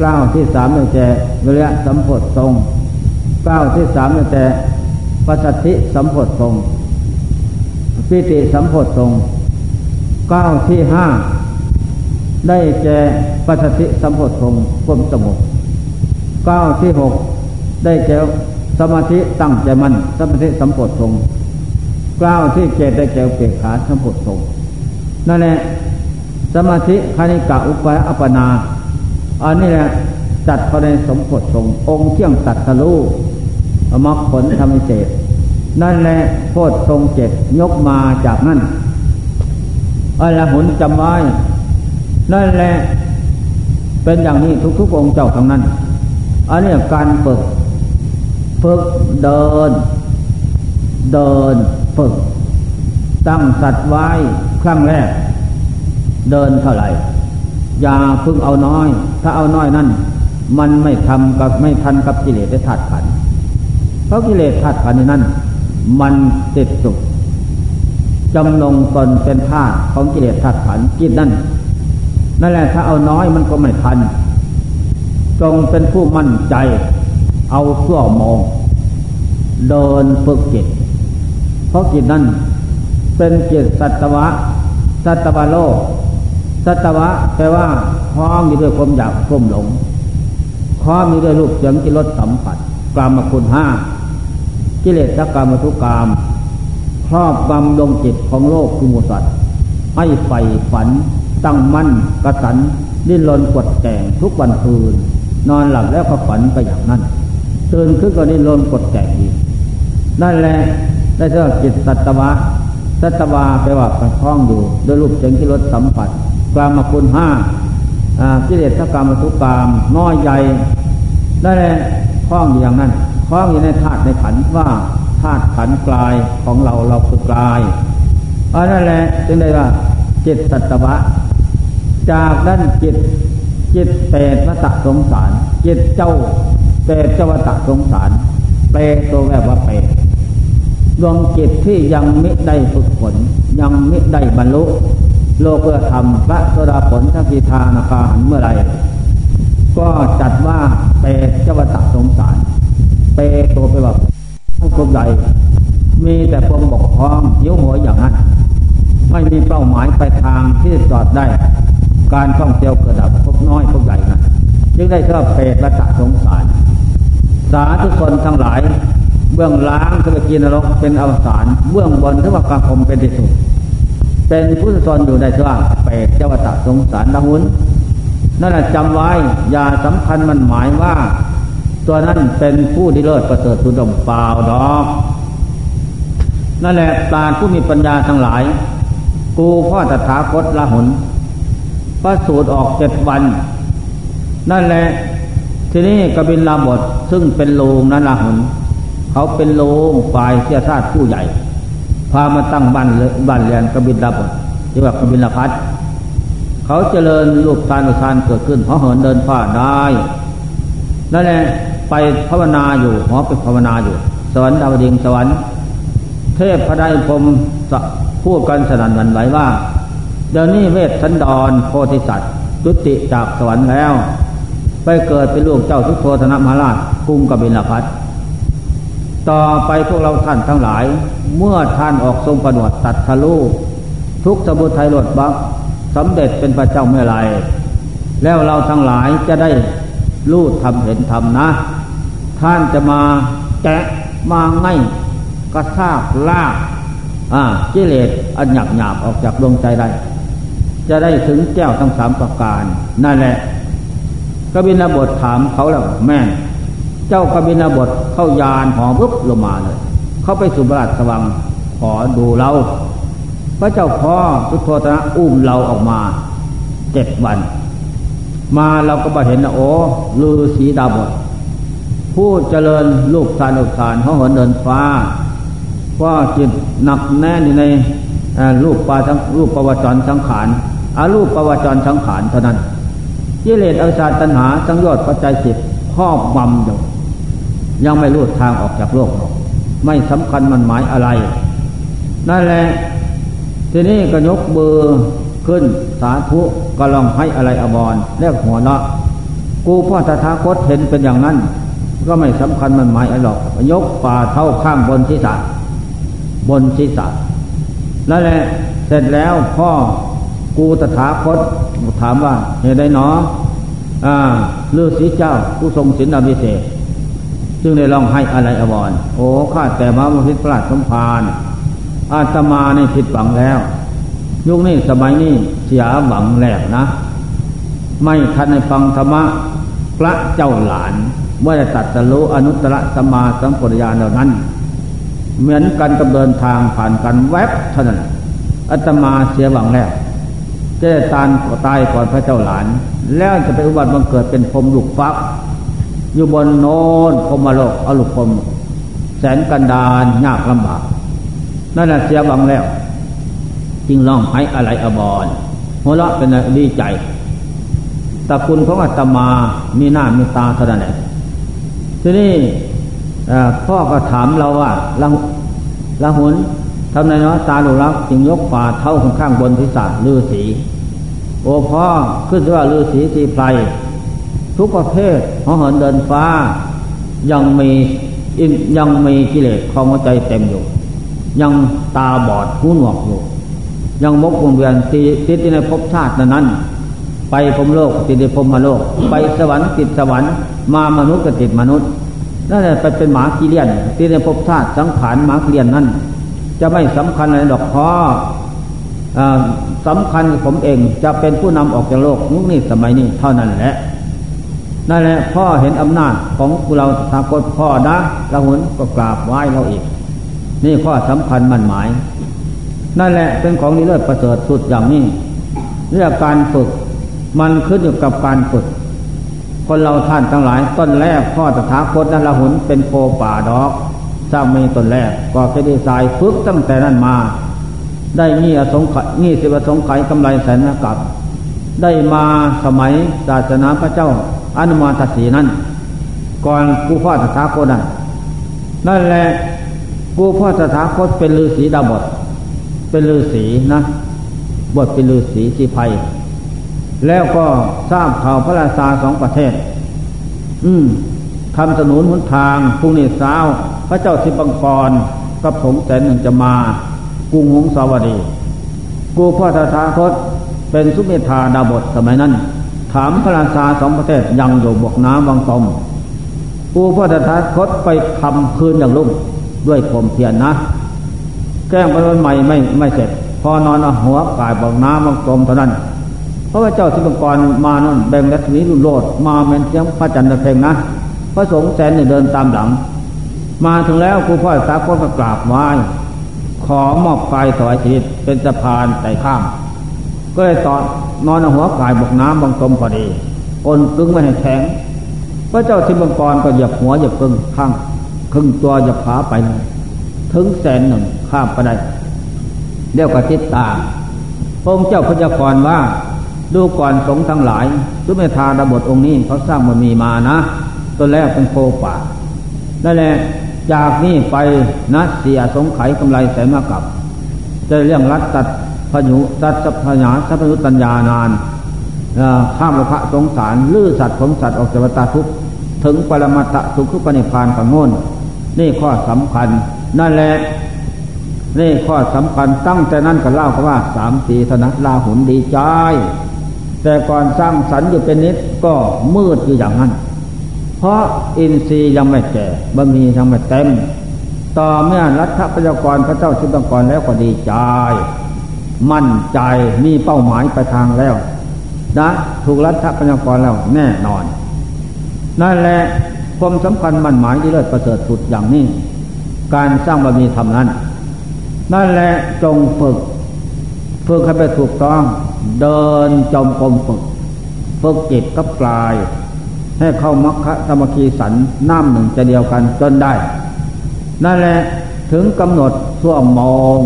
กล้าวที่สามได้แก่วิริยะสัมโพธทรงกล้าวที่สามได้แก่ ปัสสติสัมโพธทรงปิติสัมโพธทรงก้าวที่ห้าได้แก่ปัสสิสัมโพธงความสงบก้าวที่หกได้แก่สมาธิตั้งใจมันสมาธิสัมโพธงก้าวที่เจ็ดได้แก่เปกขาสัมโพธงนั่นแหละสมาธิคณิกะอุปอัปนา อันนี้แหละจัดเข้าในสมโพธงองค์เที่ยงตัดทะลุ มรรคผลธรรมเศษนั่นแหละโพธทรงเจ็ดยกมาจากนั่นอรหุนจำไว้ นั่นแหละ เป็นอย่างนี้ทุกๆองค์เจ้าทั้งนั้น อันนี้การฝึก ฝึกเดิน เดินฝึก ตั้งสัตว์ไว้ครั้งแรก เดินเท่าไหร่ อย่าพึ่งเอาน้อย ถ้าเอาน้อยนั่น มันไม่ทำกับไม่ทันกับกิเลสได้ถัดขัน ราะกิเลสถัดขันนั้น มันติดสุขจำลงตนเป็นธาตุของกิเลสถัดขันจิตนั่นนั่นแหละถ้าเอาน้อยมันก็ไม่ทัน จงเป็นผู้มั่นใจ เอาเสื้อมอง เดินฝึกจิต เพราะจิตนั้นเป็นจิตสัตวะ สัตวะโลก สัตวะแปลว่าคล้องอยู่ด้วยความอยากความหลงคล้องอยู่ด้วยรูปเสียงกิรสสัมผัสกรรมคุณห้า กิเลสกรรมทุกกรรมครอบงำดงจิตของโลกคือมูสัตว์ให้ใฝ่ฝัน ตั้งมั่นกระสันดิ้นรนกดแต่งทุกวันคืน นอนหลับแล้วก็ฝันไปอย่างนั้นตื่นขึ้นก็ดิ้นรนกดแต่งอีกนั่นแหละได้เจ้าจิตสัตวะสัตวาไปว่าไปคล้องอยู่ด้วยรูปเสียงที่รสสัมผัสกลามคุณห้ากิเลสกรรมทุกกรรมน้อยใหญ่ได้แหละคล้องอยู่อย่างนั้น ล้องอยู่ในธาตุในขันว่าธาตุขันกลายของเราเราคือกลายอันนั่นแหละจึงได้ว่าจิตสัตวะ จากด้านจิตจิตเปรตวตสงสาร จิตเจ้าเปรตเจ้าวตสงสาร เปรตตัวแบบว่าเปรตดวงจิตที่ยังไม่ได้ฝึกฝนยังไม่ได้บรรลุ โลกเพื่อทำพระสดาผลทัพิธานาคาหันเมื่อไรก็จัดว่าเปรตเจ้าตสงสาร เปรตตัวไปแบบให้กลมใหญ่มีแต่พวงบกพร้องยิ้วหัวอย่างนั้น ไม่มีเป้าหมายไปทางที่จอดได้ การท่องเที่ยวเกิดดับพบน้อยพบใหญ่นะจึงได้ชื่อเปรตละตะสงสาร สาธุชนทั้งหลาย เบื้องล้างทุกกินรกเป็นอวสานเบื้องบนทุกกรรมเป็นที่สุด เป็นผู้สอนอยู่ในเชื่อเปรตเจ้าตะสงสารละหุนนั่นแหละจำไว้อย่าสำคัญมันหมายว่า ตัวนั้นเป็นผู้ที่เลิศประเสริฐสุดมเปล่าดอก นั่นแหละปราผู้มีปัญญาทั้งหลาย กูพ่อตถาคตละหนประสูตรออกเจ็ดวัน นั่นแหละทีนี้กบินลาบทซึ่งเป็นโลงนั้นละหนเขาเป็นโลงฝ่ายเสียชาติผู้ใหญ่ พามาตั้งบ้านบ้านเรียนกบินลาบทเรียกว่ากบินลาพัฒเขาเจริญรูปทานอุทานเกิดขึ้นเพราะเหินเดินฟ้าได้ นั่นแหละ ไปภาวนาอยู่หอไปภาวนาอยู่ สวรรค์ดาวดิงสวรรค์ เทพพระได้พรมพูดกันสนั่นวันไหวว่า เดี๋ยวนี้เวทสันดรโพธิสัตว์จุติจากสวรรค์แล้ว ไปเกิดเป็นลูกเจ้าทุกโทธนมหาราชกรุงกบิลพัทต่อไปพวกเราท่านทั้งหลาย เมื่อท่านออกทรงประนวดตัดทะลุทุกสมุทัยหลดบักสำเร็จเป็นพระเจ้าเมื่อไรแล้วเราทั้งหลายจะได้รู้ทำเห็นทำนะ ท่านจะมาแกะมาไงกระซากลากอ่ากิเลสอันหยาบหยาบออกจากดวงใจได้ จะได้ถึงแก้วทั้งสามประการ นั่นแหละกบินบทถามเขาแล้ว แม่เจ้ากบินบทเข้ายานหอปุ๊บลงมาเลย เข้าไปสุบราชสวังขอดูเรา พระเจ้าพ่อสุโธตนะอุ้มเราออกมาเจ็ดวัน มาเราก็มาเห็นนะโอ้ลือสีดาบด ผู้เจริญลูกสารลูกสารเขาเหินเดินฟ้าว่าจิตหนักแน่นอยู่ในรูปปาทั้งรูปประวัจรสังขารอารูปประวัจรสังขารเท่านั้นกิเลสอวิชาตัณหาสังยอดปัจจัยสิบครอบงำอยู่ยังไม่รู้ทางออกจากโลกไม่สำคัญมันหมายอะไร นั่นแหละทีนี้ก็ยกเบอร์ขึ้นสาธุก็ลองให้อะไรอบอนแลกหัวละกูพ่อตถาคตเห็นเป็นอย่างนั้น ก็ไม่สำคัญมันหมายอะไรหรอกยกฝ่าเท่าข้างบนศีรษะ บนศีรษะนั่นแหละเสร็จแล้วพ่อกูตถาคตถามว่าเหตุใดหนออ่าฤาษีเจ้าผู้ทรงศีลอภิเศษจึงได้ลองให้อะไรอบอนโอ้ข้าแต่มาพิพลาดสมภารอาตมาในผิดหวังแล้ว ยุคนี้สมัยนี้เสียหวังแหล้วนะ ไม่ทันในฟังธรรมะพระเจ้าหลาน เมื่อได้ตัดสรู้อนุตตรสมาสัมปรยานเหล่านั้น เหมือนกันกับเดินทางผ่านกันแวบเท่านั้นอาตมาเสียหวังแล้วจะได้ตายก็ตายก่อนพระเจ้าหลาน แล้วจะไปอุบัติบังเกิดเป็นพรมลูกฟัก อยู่บนโน้นพรมโลกอลุพรมแสนกันดานยากลำบากนั่นแหละเสียบังแล้วจึงร้องให้อะไรอบอนหัวเราะเป็นดีใจตะคุณของอาตมามีหน้ามีตาเท่านั้นแหละ ทีนี้พ่อก็ถามเราว่าละละหุนทำไมเนาะตาหนูรักจึงยกฝ่าเท้าข้างบนทิศาลือสีโอพ่อขึ้นว่าลือสีสีไพรทุกประเภทหอเหินเดินฟ้า ยังมียังมีกิเลสของหัวใจเต็มอยู่ ยังตาบอดหูหนวกอยู่ ยังมกวงเวียนติดในภพชาตินั้น ไปพรมโลกติดในพรมมโลก ไปสวรรค์ติดสวรรค์มามนุษย์ก็ติดมนุษย์นั่นแหละไปเป็นหมากีเลียนติดในภพชาติสังขารหมากีเลียนนั้นจะไม่สำคัญอะไรดอกพ่อสำคัญผมเองจะเป็นผู้นำออกจากโลกนุกนี้สมัยนี้เท่านั้นแหละนั่นแหละพ่อเห็นอำนาจของเราทากฎพ่อนะละหุนก็กราบไหว้เราอีก นี่ข้อสำคัญมันหมาย นั่นแหละเป็นของนี้เลิศประเสริฐสุดอย่างนี้เรื่องการฝึก มันขึ้นอยู่กับการฝึก คนเราท่านทั้งหลายต้นแรกพ่อตถาคตนั่นละหุนเป็นโพป่าดอกสร้างมีต้นแรกก็เคยดีไซน์ฝึกตั้งแต่นั้นมา ได้มีอสงไขนี่สิบสงไขกำไรแสนกับ ได้มาสมัยศาสนาพระเจ้าอนุมาทศีนั้น ก่อนผู้พ่อตถาคตนั่นนั่นแหละกูพ่อสถาคตเป็นฤาษีดาบทเป็นฤาษีนะบทเป็นฤาษีชีภัย แล้วก็ทราบข่าวพระราชาสองประเทศ อืมทำสนุนหนทางพรุ่งนี้เช้า พระเจ้าทิบังกรกับผงแสนหนึ่งจะมา กรุงหงสาวดี กูพ่อสถาคตเป็นสุเมธาดาบทสมัยนั้น ถามพระราชาสองประเทศยังอยู่บวกน้ำวังตมกูพ่อสถาคตไปทำคืนอย่างลุ่มด้วยผมเพียรนนะ แก้งไปวันใหม่ไม่ไม่เสร็จ พอนอนอหัวกายบอกน้ำมังกรมเท่านั้น เพราะว่าเจ้าสิบกรมานั่นแบ่งรัศมีรุ่นโลดมาเป็นเสียงพระจันทร์เพลงนะพระสงฆ์แสนเนี่ยเดินตามหลัง มาถึงแล้วครูพ่อสาคตก็กราบไหว้ขอมอบกายถวายชีวิตเป็นสะพานไต่ข้าม ก็เลยตอนนอนหัวกายบกน้ำบังกรมพอดีอนกึ้งไม่ให้แข็งพระเจ้าสิบกรก็หยียบหัวหยียบกึ้งข้างครึ่งตัวจะผาไป ถึงแสนหนึ่งข้ามไปได้เรียกว่าทิศตาพระองค์เจ้าพระยากรว่า ดูก่อนสงทั้งหลายสุเมธาดาบทองค์นี้เขาสร้างมันมีมานะตัวแรกเป็นโคป่านั่นแหละจากนี้ไปนะเสียสงไขกำไรแสนมากับจะเรื่องรัดตัดพยุตัดสัพยาสัพยุตัญญานานข้ามพระสงสารลื้อสัตว์ของสัตว์ออกจากวัฏทุกถึงปรมาตะสุขุปนิพานกับโนนนี่ข้อสำคัญ นั่นแหละนี่ข้อสำคัญตั้งแต่นั้นก็เล่าว่าสามสีธนะลาหุนดีใจ แต่ก่อนสร้างสรรค์อยู่เป็นนิดก็มืดอยู่อย่างนั้น เพราะอินทรีย์ยังไม่แก่บะมียังไม่เต็ม ต่อเมื่อรัฐพยากรพระเจ้าชิบังกรแล้วก็ดีใจ มั่นใจมีเป้าหมายไปทางแล้วนะถูกรัฐพยากรแล้วแน่นอน นั่นแหละความสำคัญมันหมายที่เลิศประเสริฐสุดอย่างนี้ การสร้างบารมีธรรมนั้น นั่นแหละจงฝึก ฝึกให้ไปถูกต้อง เดินจมกรมฝึกฝึกจิตกับกาย ให้เข้ามัคคะธรรมคีสันน้ำหนึ่งจะเดียวกันจนได้ นั่นแหละถึงกำหนดส่วมมอง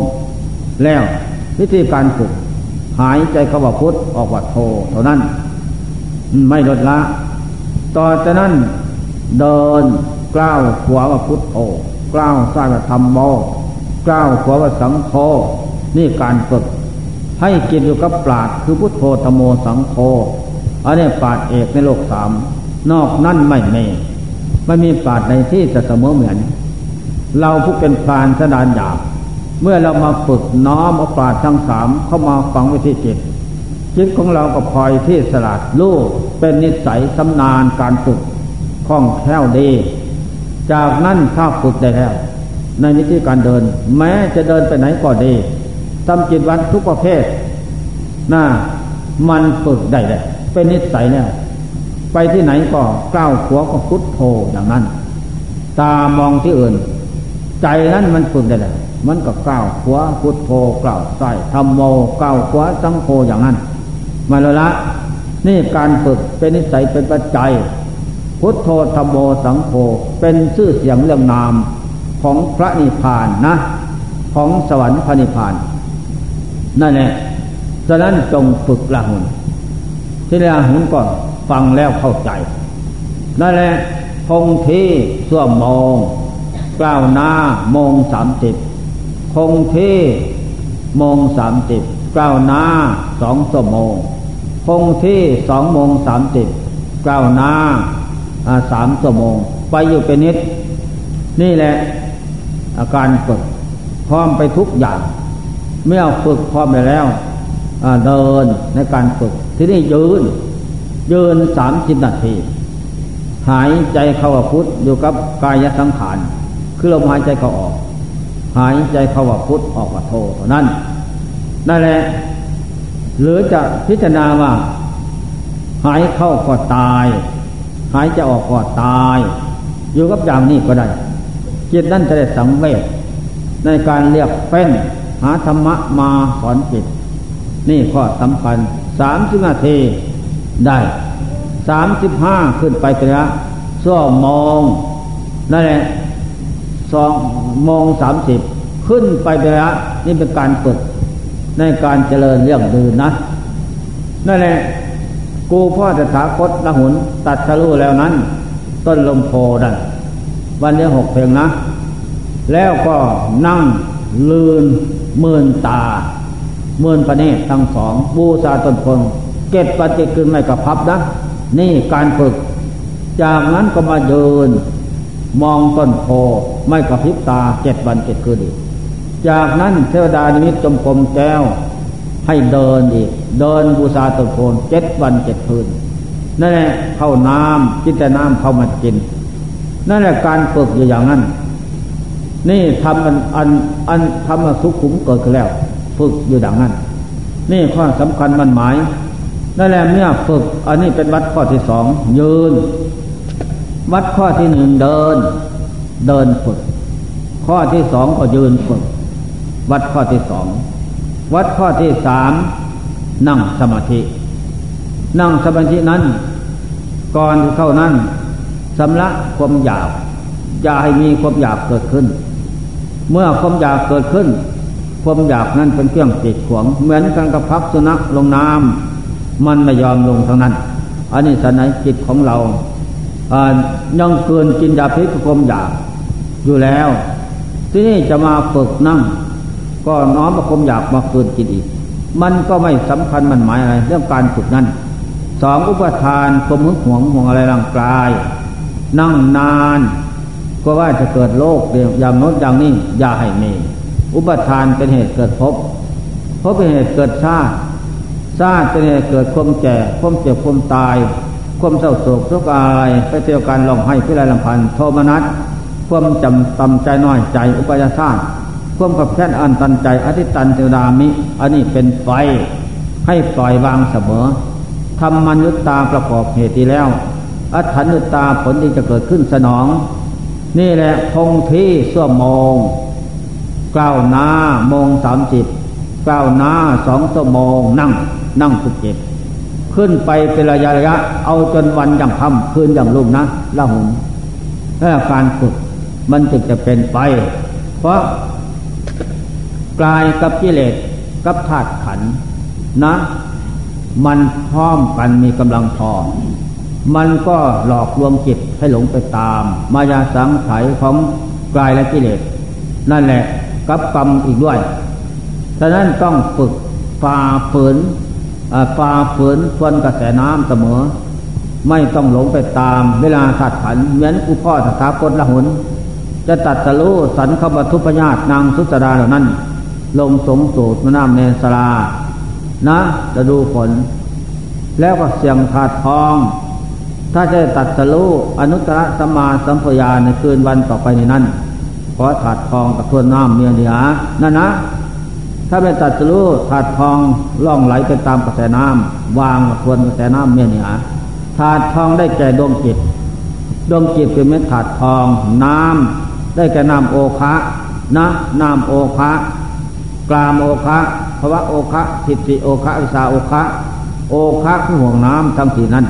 แล้ววิธีการฝึก หายใจเข้าว่าพุทธออกว่าโทเท่านั้น ไม่ลดละ ต่อจากนั้นเดินกล้าวขวาว่าพุทธโธกล้าวซ้ายว่าธรรมโมกล้าวขวาว่าสังโฆนี่การฝึก ให้กินอยู่กับปราดคือพุทโธธรรมโมสังโฆอันนี้ปราดเอกในโลกสามนอกนั่นไม่มีไม่มีปราดในที่จะเสมอเหมือน เราผู้เป็นพรานสดานหยาบเมื่อเรามาฝึกน้อมเอาปราดทั้งสามเข้ามาฝังไว้ที่จิตจิตของเราก็พลอยที่สลัดลูกเป็นนิสัยสำนานการฝึกคล่องแคล่วดี จากนั้นถ้าฝึกได้แล้ว ในวิธีการเดิน แม้จะเดินไปไหนก็ดี ทำจิตวัดทุกประเภทน่ามันฝึกได้เลยเป็นนิสัยแล้วไปที่ไหนก็กล้าวขัวก็พุทโธอย่างนั้น ตามองที่อื่น ใจนั้นมันฝึกได้เลยมันก็กล้าวขวพุทโธกล้าวใส่ทำโมกล้าวขวสังโฆอย่างนั้น มาแล้วละนี่การฝึกเป็นนิสัยเป็นปัจจัย พุทโธธรรมโมสังโฆเป็นชื่อเสียงเรื่องนามของพระนิพพานนะ ของสวรรค์พระนิพพาน นั่นแหละฉะนั้นจงฝึกละหุนที่ละหุนก่อนฟังแล้วเข้าใจ นั่นแหละคงที่ส่วมมองกล่าวหน้ามองสามสิบคงที่มองสามสิบกล่าวหน้าสองสมงคงที่สองโมงสามสิบกล่าวหน้าสามชั่วโมงไปอยู่เป็นนิด นี่แหละอาการฝึกพร้อมไปทุกอย่าง เมื่อฝึกพร้อมไปแล้วเดินในการฝึก ที่นี่ยืน ยืนสามสิบนาที หายใจเข้าพุทธอยู่กับกายสังขารคือลมหายใจเข้าออก หายใจเข้าพุทธออกว่าโทเท่านั้นนั่นแหละหรือจะพิจารณาว่า หายเข้าก็ตาย หายใจออกก็ตาย อยู่กับอย่างนี้ก็ได้จิตนั่นจะได้สังเวชในการเรียกเฟ้น หาธรรมะมาสอนจิต นี่ข้อสำคัญสามสิบนาทีได้สามสิบห้าขึ้นไปเถอะซ่อมองนั่นแหละสองมองสามสิบขึ้นไปเถอะนี่เป็นการฝึกในการเจริญเรื่องดืนนะนั่นแหละกูพ่อจะถาคตละหุนตัดทะลุแล้วนั้น ต้นลมโพดันวันนี้หกเพลงนะ แล้วก็นั่งลืน มื่นตา เมื่นประเนตทั้งสอง บูชาตนพงเก็บปฏิกินไม่กระพับนะนี่การฝึก จากนั้นก็มาเดิน มองต้นโพไม่กระพริบตาเจ็ดวันเจ็ดคืนอีกจากนั้นเทวดานิมิตจมกลมแก้ว ให้เดินอีก เดินบูชาตนโพเจ็ดวันเจ็ดคืนนั่นแหละเข้าน้ำกินแต่น้ำเข้ามากิน นั่นแหละการฝึกอยู่อย่างนั้น นี่ทำอันอันอันทำสุขุมเกิดขึ้นแล้ว ฝึกอยู่ดังนั้น นี่ข้อสำคัญมันหมายนั่นแหละเมื่อฝึก อันนี้เป็นวัดข้อที่สองยืน วัดข้อที่หนึ่งเดิน เดินฝึก ข้อที่สองก็ยืนฝึก วัดข้อที่สองวัดข้อที่สามนั่งสมาธิ นั่งสมาธินั้น ก่อนที่เข้านั้นสำลักความอยากอย่าให้มีความอยากเกิดขึ้น เมื่อความอยากเกิดขึ้น ความอยากนั้นเป็นเครื่องติดขวง เหมือนกันกับพักสุนัขลงน้ำมันไม่ยอมลงทั้งนั้น อันนี้สันนิจิตของเรายังเกินกินยาพิษความอยากอยู่แล้ว ที่นี่จะมาฝึกนั่ง ก็น้อมความอยากมาเกินกินอีก มันก็ไม่สำคัญมันหมายอะไรเรื่องการฝึกนั้นสองอุปทานความหึงหวงห่วงอะไรร่างกาย นั่งนาน ก็ว่าจะเกิดโรคเดียวอย่างโน้นอย่างนี้อย่าให้มี อุปทานเป็นเหตุเกิดภพภพเป็นเหตุเกิดชาติ ชาติเป็นเหตุเกิดความแก่ความเจ็บความตาย ความเศร้าโศกทุกข์อะไรไปเที่ยวการลองให้พิไรลำพันโทมนัสความจำตำใจน้อยใจอุปยาชาติความขับแค้นอันตันใจอธิตันเทวดามิ อันนี้เป็นไฟให้ปล่อยวางเสมอทำมนุษตาประกอบเหตุแล้ว อัฏฐานุตาผลที่จะเกิดขึ้นสนอง นี่แหละคงที่ส่วโมงเก้าหน้าโมงสามสิบเก้าหน้าสองชั่วโมงนั่งนั่งสุดเจ็ดขึ้นไปเป็นระยะระยะ เอาจนวันอย่างค่ำคืนอย่างลุ่มนะละหุนการฝึกมันจึงจะเป็นไป เพราะกลายกับกิเลสกับธาตุขันนะ มันพร้อมกันมีกำลังพอมันก็หลอกลวงจิต ให้หลงไปตาม มายาสังไขของกายและกิเลสนั่นแหละกับกรรมอีกด้วยฉะนั้นต้องฝึกฝ่าฝืนฝ่าฝืนทวนกระแสน้ำเสมอ ไม่ต้องหลงไปตามเวลาถัดผันเหมือนกูพ่อสถาคตละหุน จะตัดสรู้สันขบทุพญาตนางสุสดาเหล่านั้น ลงสมสูตรมนามเนสลานะจะดูผลแล้วก็เสียงขาดทอง ถ้าจะตัดสรู้อนุตตรสมาสัมพยาในคืนวันต่อไปในนั้นขอถาดทองกับทวนน้ำเมียเดียนั่นนะ ถ้าไม่ตัดสรู้ถาดทองล่องไหลไปตามกระแสน้ำวางทวนกระแสน้ำเมียเดียถาดทองได้แก่ดวงจิตดวงจิตเป็นเม็ดถาดทอง น้ำได้แก่น้ำโอคะนะน้ำโอคะกลามโอคะภวะโอคะทิฏฐิโอคะวิสาโอคะ โอคะคือห่วงน้ำทั้งสี่นั้น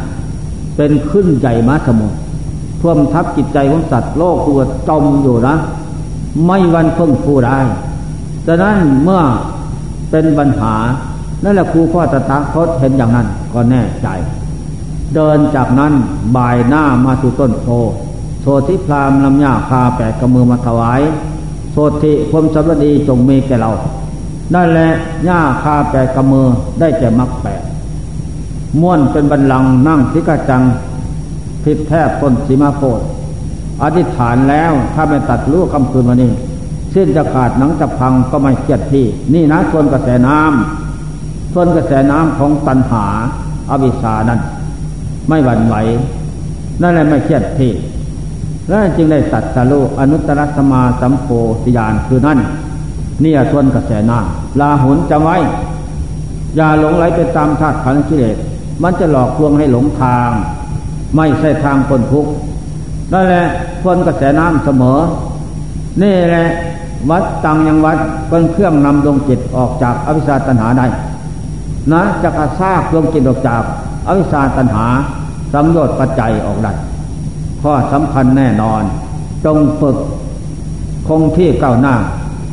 เป็นขึ้นใหญ่มาสมุทรท่วมทับจิตใจของสัตว์โลกตัวจมอยู่นะ ไม่วันเพิ่งฟูได้ดังนั้นเมื่อเป็นปัญหา นั่นแหละครูพ่อตถาคตเห็นอย่างนั้นก็แน่ใจ เดินจากนั้นบ่ายหน้ามาสู่ต้นโพโสธิพรามลำยาคาแปดกระมือมาถวายโสธิพรมสวัสดีจงมีแก่เรา นั่นแหละหญ้าคาแปดกำมือได้แก่มักแปด ม้วนเป็นบันลังนั่งทิกจังทิศแทบต้นสีมาโพดอธิษฐานแล้วถ้าไม่ตัดลูกคำคืนวันนี้สิ้นจะขาดหนังจะพังก็ไม่เครียดที่ นี่นะส่วนกระแสน้ำส่วนกระแสน้ำของตัณหาอวิชานั้น ไม่หวั่นไหวนั่นแหละไม่เครียดที่แล้วจึงได้ตัดสรุอนุตตรสมาสัมโพธิญาณคือนั่นนี่ยทวนกระแสน้ำลาหุนจำไว้ อย่าหลงไหลไปตามธาตุขันธ์กิเลส มันจะหลอกลวงให้หลงทาง ไม่ใช่ทางคนทุกข์นั่นแหละทวนกระแสน้ำเสมอ นี่แหละวัดตังยังวัดเป็นเครื่องนำดวงจิตออกจากอวิชชาตัณหาได้นะจะกระซากดวงจิตออกจากอวิชชาตัณหาสัมโยชน์ปัจจัยออกได้ข้อสำคัญแน่นอนจงฝึกคงที่ก้าวหน้า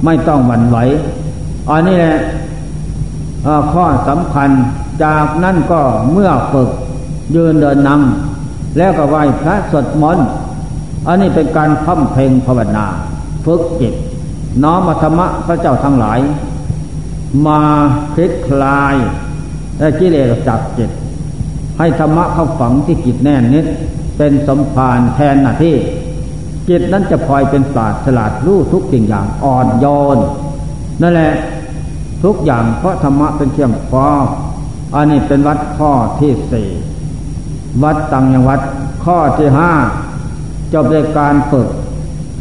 ไม่ต้องหวั่นไหวอันนี้แหละข้อสำคัญ จากนั้นก็เมื่อฝึกยืนเดินนั่ง แล้วก็ไหว้พระสวดมนต์อันนี้เป็นการพัมเพลงภาวนา ฝึกจิต น้อมธรรมะพระเจ้าทั้งหลาย มาคลิกคลายและกิเลสจากจิต ให้ธรรมะเข้าฝังที่จิตแน่นนิด เป็นสมภารแทนหน้าที่ จิตนั้นจะพลอยเป็นปราดฉลาดรู้ทุกสิ่งอย่างอ่อนโยน นั่นแหละทุกอย่างเพราะธรรมะเป็นเครื่องฟ้อ อันนี้เป็นวัดข้อที่สี่วัดตังยังวัดข้อที่ห้าจบด้วยการฝึก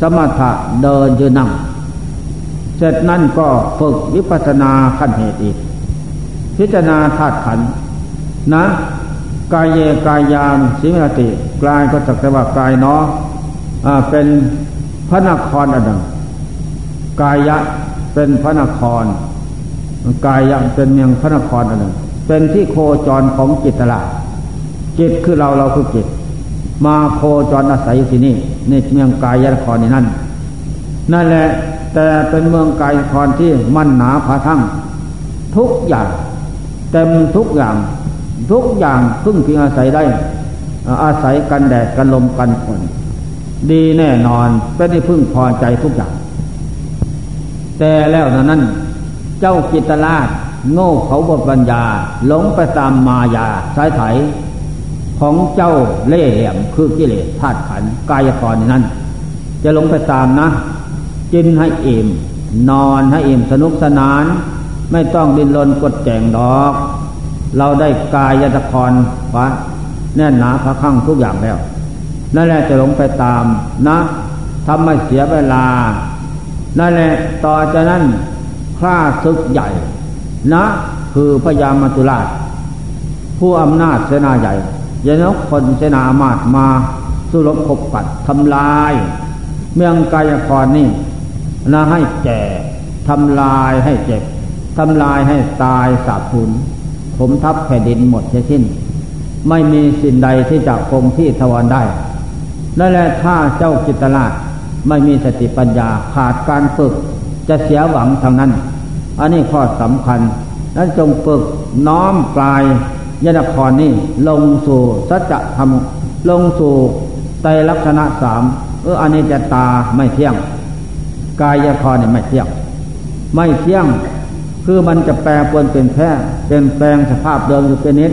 สมถะเดินยืนนั่งเสร็จนั่นก็ฝึกวิปัสนาขั้นเหตุอีก พิจารณาธาตุขันนะ กายเยกายามสิมติกลายก็จักแต่ว่ากายเนาะเป็นพระนครอันหนึ่งกายะเป็นพระนคร กายยังเป็นเมืองพระนครอันหนึ่ง เป็นที่โคจรของจิตตลาดจิตคือเราเราคือจิต มาโคจรอาศัยอยู่ที่นี่ในเมืองกายยนครนี่นั่นนั่นแหละแต่เป็นเมืองกายนครที่มั่นหนาผาทั้งทุกอย่างเต็มทุกอย่างทุกอย่างพึ่งพิงอาศัยได้ อาศัยกันแดดกันลมกันฝนดีแน่นอนเป็นที่พึ่งพอใจทุกอย่าง แต่แล้วนั้น เจ้ากิตลาช โง่เขาบปัญญา หลงไปตามมายาสายไถ ของเจ้าเล่ห์เหลี่ยมคือกิเลสธาตุขันกายกรนั้น จะหลงไปตามนะกินให้อิ่มนอนให้อิ่มสนุกสนาน ไม่ต้องดินรนกดแจงดอก เราได้กายยตะครวะแน่นหนาพระข้างทุกอย่างแล้ว นั่นแหละจะหลงไปตามนะทำให้เสียเวลา นั่นแหละต่อจากนั้นข้าศึกใหญ่ นะคือพญามัตุราช ผู้อำนาจเสนาใหญ่ยนกคนเสนาอามาตมาสู้รบขบปัดทำลาย เมืองกายครนี่นะให้แก่ทำลายให้เจ็บทำลายให้ตายสาบสูญผมทับแผ่นดินหมดเสียสิ้น ไม่มีสิ่งใดที่จะคงที่ทวารได้นั่นแหละถ้าเจ้ากิตตลาชไม่มีสติปัญญาขาดการฝึกจะเสียหวังทางนั้น อันนี้ข้อสำคัญ นั้นจงฝึกน้อมกลายยนครนี่ลงสู่สัจธรรมลงสู่ไตลักษณะสามเอออันนี้จะตาไม่เที่ยง กายยครนี่ไม่เที่ยง ไม่เที่ยงคือมันจะแปรปวนเป็นแพ้เป็นแปลงสภาพเดิมอยู่เป็นนิด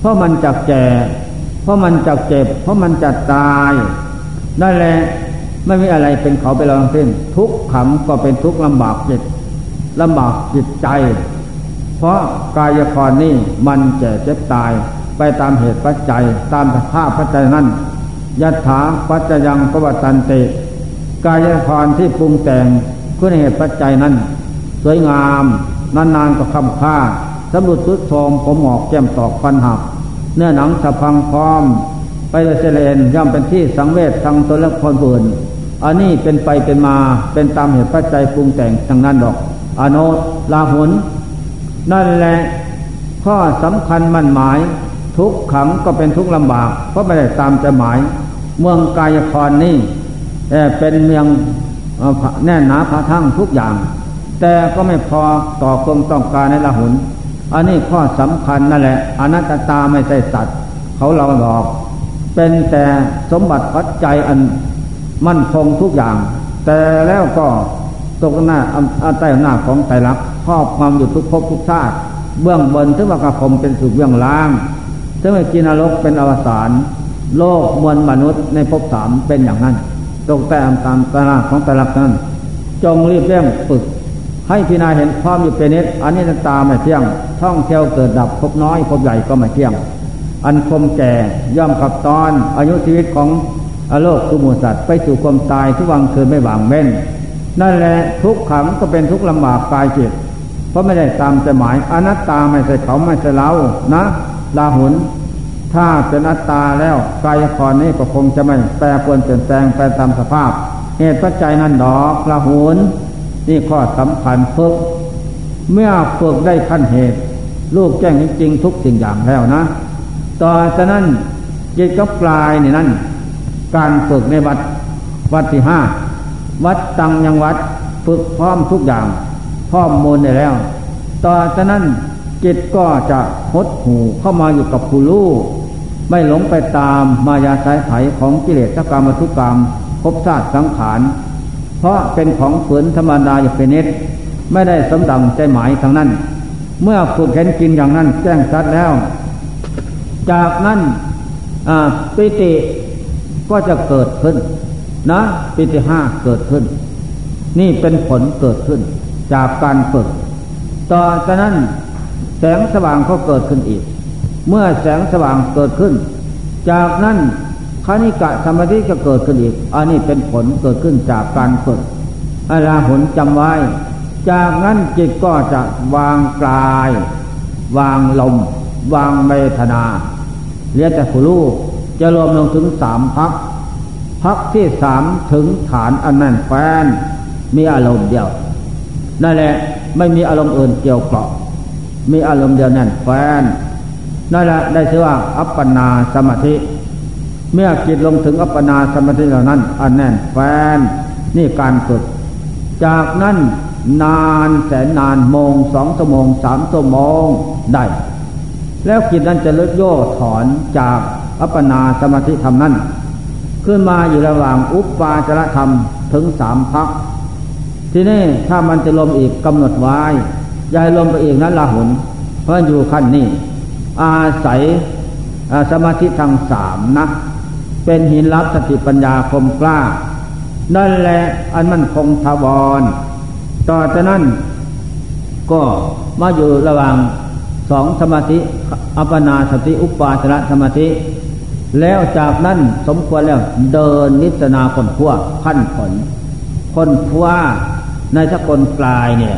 เพราะมันจะแก่ เพราะมันจะเจ็บ เพราะมันจะตายนั่นแหละไม่มีอะไรเป็นเขาไปเราทั้งสิ้นทุกขังก็เป็นทุกลำบากจิต ลำบากจิตใจ เพราะกายครนี่มันแก่เจ็บตายไปตามเหตุปัจจัยตามสภาพปัจจัยนั้นยัตถาปัจจยังกวัตันเตกายครที่ปรุงแต่งคุณเหตุปัจจัยนั้น สวยงามนานๆก็คำค่าสำรุดสุดโทมผมหมอกแก้มตอกฟันหัก เนื้อหนังสะพังพร้อม ไปเสเลนย่อมเป็นที่สังเวชทางตนและคนอื่นอันนี้เป็นไปเป็นมาเป็นตามเหตุปัจจัยปรุงแต่งทางนั้นดอก อโนลาหุนนั่นแหละข้อสำคัญมั่นหมาย ทุกขังก็เป็นทุกลำบาก เพราะไม่ได้ตามใจหมาย เมืองกายครนี่เป็นเมืองแน่นหนาพาทั้งทุกอย่าง แต่ก็ไม่พอต่อความต้องการในละหุนอันนี้ข้อสำคัญนั่นแหละอนัตตาไม่ใช่สัตว์ เขาเราหลอก เป็นแต่สมบัติปัจจัยอันมั่นคงทุกอย่าง แต่แล้วก็ ตกหน้าอาใต้หน้าของไตรลักษณ์ครอบความอยู่ทุกภพทุกชาติเบื้องบนถึงว่ากระผมเป็นสุขเบื้องล่างถึงว่ากินรกเป็นอวสานโลกมวลมนุษย์ในภพสามเป็นอย่างนั้น ตกแต่ตามตารางของไตรลักษณ์นั้น จงรีบเร่งฝึก ให้พินาเห็นความอยู่เป็นนิดอันนี้ตาไม่เที่ยง ท่องเที่ยวเกิดดับพบน้อยพบใหญ่ก็ไม่เที่ยง อันคมแก่ย่อมกับตอน อายุชีวิตของอโลกคือมูสัตว์ไปสู่ความตายทุกวันคืนไม่หวังเว้น นั่นแหละทุกขังก็เป็นทุกลำบากกายจิตเพราะไม่ได้ตามใจหมายอนัตตาไม่ใช่เขาไม่ใช่เรานะลาหุนถ้าเป็นอัตตาแล้วกายครนี้ก็คงจะไม่แปรปรวนเปลี่ยนแปลงไปตามสภาพ เหตุปัจจัยนั้นดอกลาหุนนี่ข้อสำคัญฝึก เมื่อฝึกได้ขั้นเหตุ ลูกแจ้งจริงๆทุกสิ่งอย่างแล้วนะ ต่อจากนั้นจิตก็ปลายในนั่นการฝึกในวัดวัดที่ห้า วัดตังยังวัดฝึกพร้อมทุกอย่าง พร้อมมูลได้แล้ว ต่อจากนั้นจิตก็จะหดหูเข้ามาอยู่กับผู้รู้ไม่หลงไปตามมายาสายไถของกิเลสกรรมทุกกรรมภพชาติสังขาร เพราะเป็นของฝืนธรรมดาอย่างเป็นนิดไม่ได้สมดังใจหมายทางนั้น เมื่อฝึกเห็นกินอย่างนั้นแจ้งชัดแล้ว จากนั้นปิติก็จะเกิดขึ้น นะปิติห้าเกิดขึ้น นี่เป็นผลเกิดขึ้น จากการฝึก ต่อจากนั้นแสงสว่างก็เกิดขึ้นอีก เมื่อแสงสว่างเกิดขึ้น จากนั้นคณิกะสมาธิก็เกิดขึ้นอีก อันนี้เป็นผลเกิดขึ้นจากการฝึกอาลาหุนจำไว้ จากนั้นจิตก็จะวางกาย วางลม วางเวทนาเรียกแต่ผู้รู้จะรวมลงถึงสามพัก พักที่สามถึงฐานอันนั้นแฟนมีอารมณ์เดียว นั่นแหละไม่มีอารมณ์อื่นเกี่ยวเกาะมีอารมณ์เดียวนั่นแฟนนั่นแหละได้ชื่อว่าอัปปนาสมาธิ เมื่อจิตลงถึงอัปปนาสมาธิเหล่านั้น อันแน่นแฟนนี่การฝึก จากนั้นนานแสนนานโมงสองชั่วโมงสามชั่วโมงได้ แล้วจิตนั้นจะลดโย่ถอนจากอัปปนาสมาธิธรรมนั้น ขึ้นมาอยู่ระหว่างอุปปาจรธรรมถึงสามพัก ทีนี้ถ้ามันจะลมอีกกำหนดไว้ยายลมไปอีกนั้นละหุน เพราะอยู่ขั้นนี้ อาศัยสมาธิทางสามนะ เป็นหินรับสติปัญญาคมกล้า นั่นแหละอันมันคงทวร ต่อจากนั้นก็มาอยู่ระหว่างสองสมาธิ อัปปนาสติอุปาชระสมาธิ แล้วจากนั้นสมควรแล้วเดินนิสนาคนพัวขั้นผล คนพัวในสกลกลายเนี่ย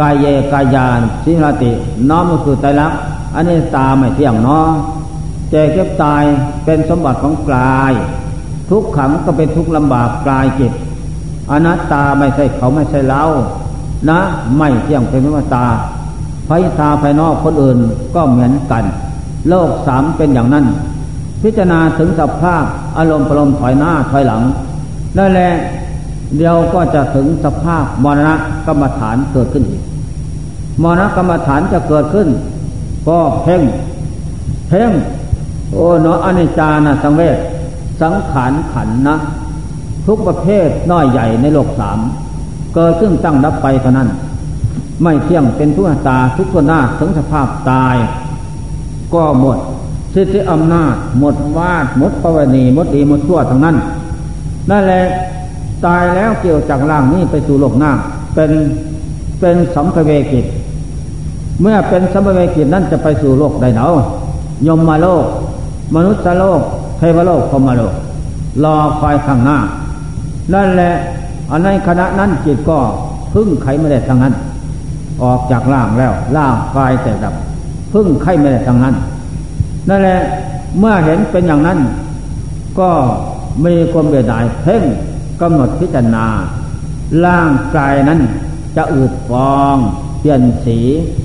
กายเยกายานสิรติ น้อมก็คือไตรลักษณ์อันนี้ตาไม่เที่ยงเนาะเจเก็บตายเป็นสมบัติของกลาย ทุกขังก็เป็นทุกลำบากกลายจิตอนัตตาไม่ใช่เขาไม่ใช่เรานะ ไม่เที่ยงเป็นวิมตาภายตาภายนอกคนอื่นก็เหมือนกัน โลกสามเป็นอย่างนั้น พิจารณาถึงสภาพอารมณ์ปรมถอยหน้าถอยหลังนั่นแหละเดียวก็จะถึงสภาพมรณะกรรมฐานเกิดขึ้นอีกมรณะกรรมฐานจะเกิดขึ้น ก็เพ่ง เพ่ง โอ้เนาะอนิจจานะสังเวชสังขารขันนะ ทุกประเภทน้อยใหญ่ในโลกสามเกิดขึ้นตั้งรับไปเท่านั้น ไม่เที่ยงเป็นทุกตาทุกตัวหน้าถึงสภาพตาย ก็หมด สิทธิอำนาจ หมดวาดหมดปวณีหมดดีหมดชั่วทั้งนั้น นั่นแหละตายแล้วเกี่ยวจากร่างนี้ไปสู่โลกหน้า เป็นเป็นสัมภเวกิจ เมื่อเป็นสัมภเวกิจนั้นจะไปสู่โลกใดเนาะยมมาโลก มนุษย์โลก เทวโลกพรมโลก รอคอยข้างหน้า นั่นแหละอันในขณะนั้นจิตก็พึ่งไขไม่ได้ทางนั้น ออกจากร่างแล้วร่างกายแต่ดับ พึ่งไขไม่ได้ทางนั้น นั่นแหละ เมื่อเห็นเป็นอย่างนั้น ก็มีความเบียดายเพ่งกำหนดพิจารณา ร่างกายนั้นจะอืดฟอง เปลี่ยนสี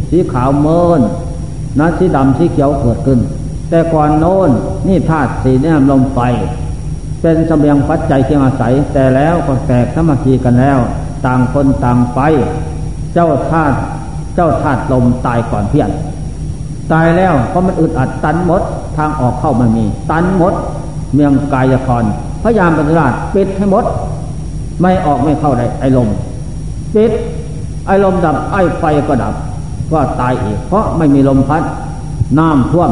สีขาวเมินนะสีดำสีเขียวเกิดขึ้น แต่ก่อนโน้นนี่ธาตุสีนี่ลมไฟเป็นสมเบียงปัจจัยที่อาศัย แต่แล้วก็แตกสมาธิกันแล้ว ต่างคนต่างไป เจ้าธาตุเจ้าธาตุลมตายก่อนเพี้ยน ตายแล้วเพราะมันอึดอัดตันหมดทางออกเข้ามันมี ตันหมด เมียงกายครพยายามปฏิบัติปิดให้หมด ไม่ออกไม่เข้าได้ไอลมปิดไอลมดับ ไอไฟก็ดับ ก็ตายอีก เพราะไม่มีลมพัดน้ำท่วม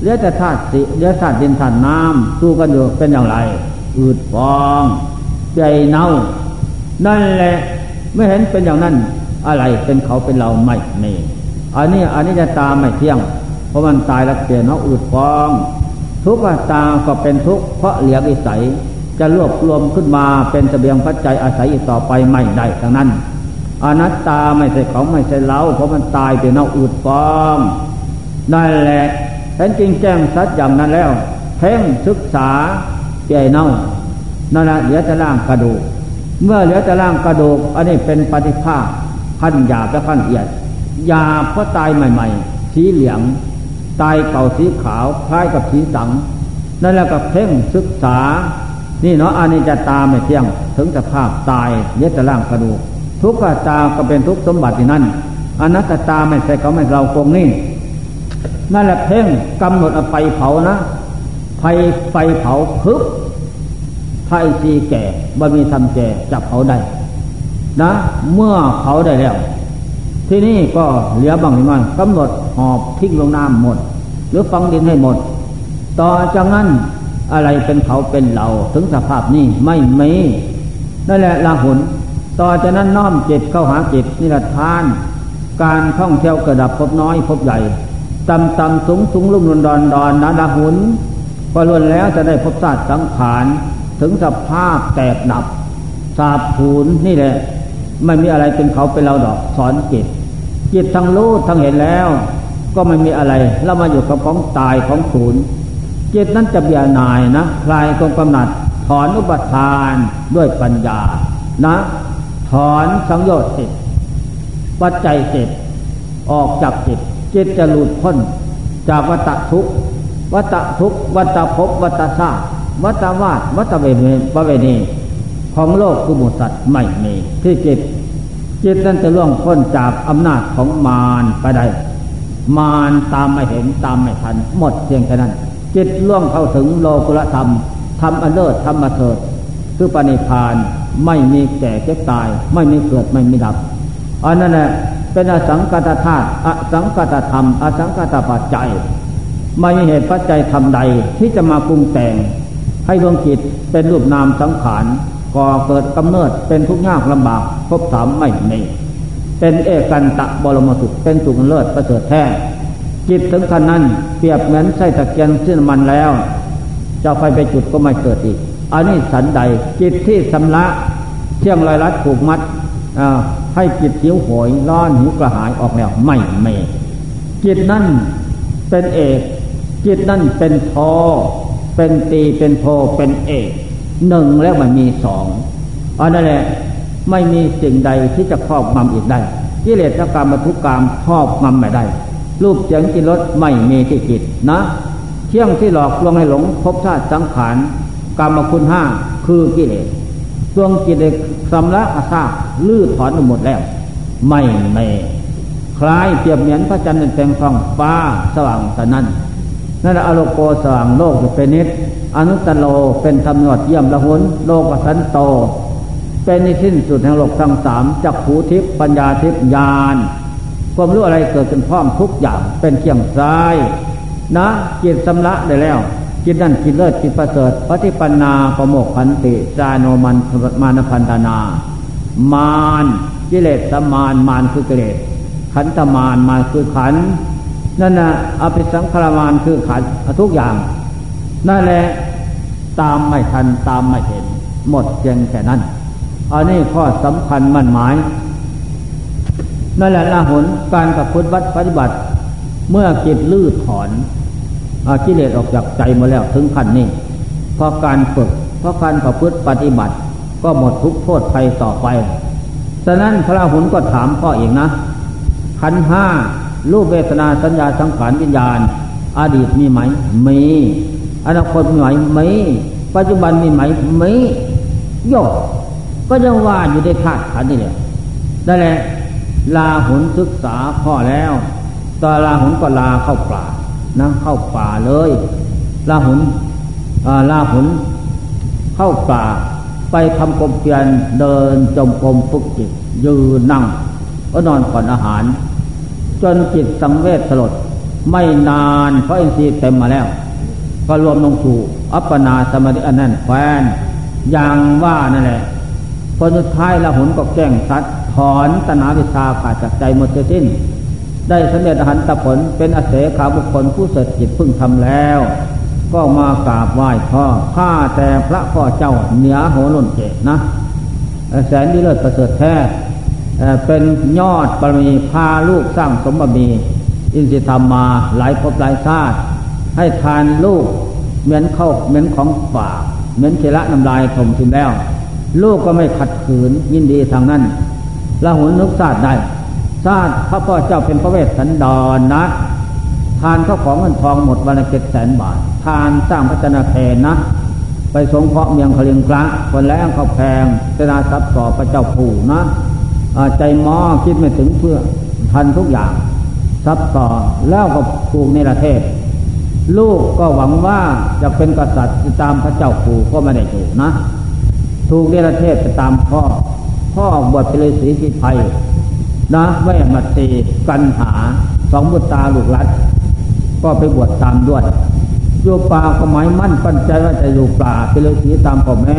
เหลือแต่ธาตุสิเหลือธาตุดินธาตุน้ำสู้กันอยู่เป็นอย่างไรอืดฟอง ใจเน่า นั่นแหละไม่เห็นเป็นอย่างนั้น อะไรเป็นเขาเป็นเราไม่มี อันนี้อันนี้จะตาไม่เที่ยง เพราะมันตายแล้วเปลี่ยนเขาอืดฟอง ทุกขตาก็เป็นทุกข์เพราะเหลียงอิสัยจะรวบรวมขึ้นมาเป็นเสบียงปัจจัยอาศัยอีกต่อไปไม่ได้ทั้งนั้นอนัตตาไม่ใช่ของไม่ใช่เราเพราะมันตายเป็นเอาอุดฟองนั่นแหละแท้จริงแจ้งสัดอย่างนั้นแล้ว เพ่งศึกษาเปี่ยเน่านั่นแหละเหลือแต่ร่างกระดูก เมื่อเหลือแต่ร่างกระดูก อันนี้เป็นปฏิภาคขั้นหยาบและขั้นละเอียด ยาพระตายใหม่ ๆ สีเหลืองตายเก่าสีขาวคล้ายกับสีสัง นั่นแหละก็เพ่งศึกษา นี่เนาะอันนี้จะตาไม่เที่ยง ถึงสภาพตายเย็ดร่างกระดูกทุกขตาก็เป็นทุกสมบัตินั่นอนัตตาไม่ใช่เขาไม่เราคงนี่นั่นแหละเพ่งกำหนดเอาไฟเผานะไฟไฟเผาพึบไฟระอินทรีแก่บ่มีทำแก่จับเขาได้นะ เมื่อเขาได้แล้ว ที่นี่ก็เหลือบางมันกำหนดหอบทิ้งลงน้ำหมด หรือฟังดินให้หมด ต่อจากนั้นอะไรเป็นเขาเป็นเราถึงสภาพนี้ไม่มีนั่นแหละลาหุนต่อจากนั้นน้อมจิตเข้าหาจิตนิรทาน การท่องเที่ยวกระดับพบน้อยพบใหญ่ต่ำต่ำสูงสูงลุ่มลุนดอนดอนนาดาหุนพอล้วนแล้วจะได้พบศาสตร์สังขารถึงสภาพแตกดับสาบผูนนี่แหละ ไม่มีอะไรเป็นเขาเป็นเราดอก สอนจิต จิตทั้งรู้ทั้งเห็นแล้ว ก็ไม่มีอะไรแล้วมาอยู่กับของตายของศูนย์จิตนั้นจะเบียนายนะคลายกองกำหนัด ถอนอุปทานด้วยปัญญานะ ถอนสังโยชน์จิตปัจจัยจิตออกจากจิตจิตจะหลุดพ้นจากวัฏทุกวัฏทุกวัฏภพวัฏชาติวัฏวาดวัฏเวเนปเวณี ของโลกกุมุสัตว์ไม่มีที่จิตจิตนั้นจะล่วงพ้นจากอำนาจของมารไปได้ มารตามไม่เห็นตามไม่ทัน หมดเพียงแค่นั้น จิตล่วงเข้าถึงโลกุลธรรมทำอันเลิศทำมาเถิดคือปณิพานไม่มีแก่เจ็บตาย ไม่มีเกิดไม่มีดับอันนั้นแหละเป็นอสังกัตธาตุอสังกัตธรรม อสังกัตปัจจัยไม่มีเหตุปัจจัยทำใดที่จะมาปรุงแต่ง ให้ดวงจิตเป็นรูปนามสังขาร ก่อเกิดกำเนิดเป็นทุกข์ยากลำบากพบถามไม่มีเป็นเอกันตะบรมสุขเป็นสุขเลิศประเสริฐแท้จิตถึงขนานั้นเปรียบเหมือนไส้ตะเกียงเส้นมันแล้วจะไฟไปจุดก็ไม่เกิดอีก อันนี้สันใดจิตที่สำละเที่ยงลอยลัดผูกมัดให้จิตหิวโหยร้อนหิวกระหายออกแล้วไม่เมจิตนั่นเป็นเอก จิตนั่นเป็นพอเป็นตีเป็นโพเป็นเอก หนึ่งแล้วมันมีสองอันนั่นแหละไม่มีสิ่งใดที่จะครอบงำอีกได้กิเลสกรรมบรรทุกกรรมครอบงำไม่ได้ รูปเสียงกินรสไม่มีที่จิตนะ เที่ยงที่หลอกลวงให้หลงพบชาติสังขารกรรมคุณห้าคือกิเลสดวงจิตเอกสำลักอาซาลื้อถอนหมดแล้ว ไม่เมคล้ายเปรียบเหมือนพระจันทร์เป็นแสงทองฟ้าสว่างแต่นั้น นั่นอโลโกสว่างโลกเป็นนิดอนุตโลเป็นธรรมนวดเยี่ยมละหุนโลกสันโต เป็นในสิ้นสุดแห่งโลกทั้งสามจักขูทิพปัญญาทิพญาณความรู้อะไรเกิดขึ้นพร้อมทุกอย่างเป็นเคียงซ้ายนะจิตสำละได้แล้วจิตนั่นจิตเลิศจิตประเสริฐปฏิปันนาประโมกขันติจาโนมันมานพันธนา มานกิเลสสมานมานคือกิเลสขันธมานมานคือขัน นั่นนะอภิสังขารมานคือขันทุกอย่าง นั่นแหละตามไม่ทันตามไม่เห็น หมดเพียงแค่นั้น อันนี้ข้อสำคัญมั่นหมาย นั่นแหละละหนการกับพุทธวัดปฏิบัติ เมื่อจิตลื้อถอนอากิเลสออกจากใจมาแล้วถึงขั้นนี้เพราะการฝึกเพราะการประพฤติปฏิบัติ ก็หมดทุกโทษภัยต่อไป ฉะนั้นพระหุนก็ถามพ่อเองนะขันห้า รูปเวทนาสัญญาสังขารวิญญาณ อดีตมีไหม มี อนาคตมีไหมมีปัจจุบันมีไหมมีโยกก็ยังว่าอยู่ในธาตุขันนี่แหละนั่นแหละลาหุนศึกษาพ่อแล้วตอนลาหุนก็ลาเข้าป่านะเข้าป่าเลย ลาหุนลาหุนเข้าป่า ไปทำกรมเพียนเดินจมกรมฝึกจิตยืนนั่งก็นอนผ่อนอาหาร จนจิตสังเวชสลด ไม่นานเพราะอินทรีย์เต็มมาแล้ว ก็รวมลงสู่อัปปนาสมาธิอันนั้นแฟนอย่างว่านั่นแหละผลสุดท้ายละหุนก็แก้งสัดถอนตนาวิชาขาดจากใจหมดสิ้น ได้สำเร็จอรหันตผลเป็นอเสขาบุคคลผู้เสด็จจิตพึ่งทำแล้ว ก็มากราบไหว้พ่อข้าแต่พระพ่อเจ้าเหนือโหนนเจนะแสนดีเลิศประเสริฐแท้ เป็นยอดบารมีพาลูกสร้างสมบัติอินทรีธรรมมาหลายภพหลายชาติให้ทานลูกเหมือนเข้าเหมือนของฝากเหมือนเคละน้ำลายถมถึงแล้ว ลูกก็ไม่ขัดขืนยินดีทางนั้นละหุนนึกชาติได้ชาติพระพ่อเจ้าเป็นพระเวสสันดรนะทานเข้าของเงินทองหมดวันละเจ็ดแสนบาท ทานสร้างพระจนาเพนนะ ไปสงเคราะห์เมียงคลิงกระคนแล้วเขาแพงเจนาทรัพย์ต่อพระเจ้าผู่นะ ใจมอคิดไม่ถึงเพื่อทันทุกอย่างทรัพย์ต่อแล้วก็ผูกในประเทศ ลูกก็หวังว่าจะเป็นกษัตริย์ตามพระเจ้าผู่ก็ไม่ได้ถูกนะ ถูกเนระเทศไปตามพ่อ พ่อบวชเป็นฤาษีที่ไทยนะแม่มาตีกันหาสองบุตรตาลูกรัดก็ไปบวชตามด้วยอยู่ป่าก็หมายมั่นปั้นใจว่าจะอยู่ป่าเป็นฤาษีตามพ่อแม่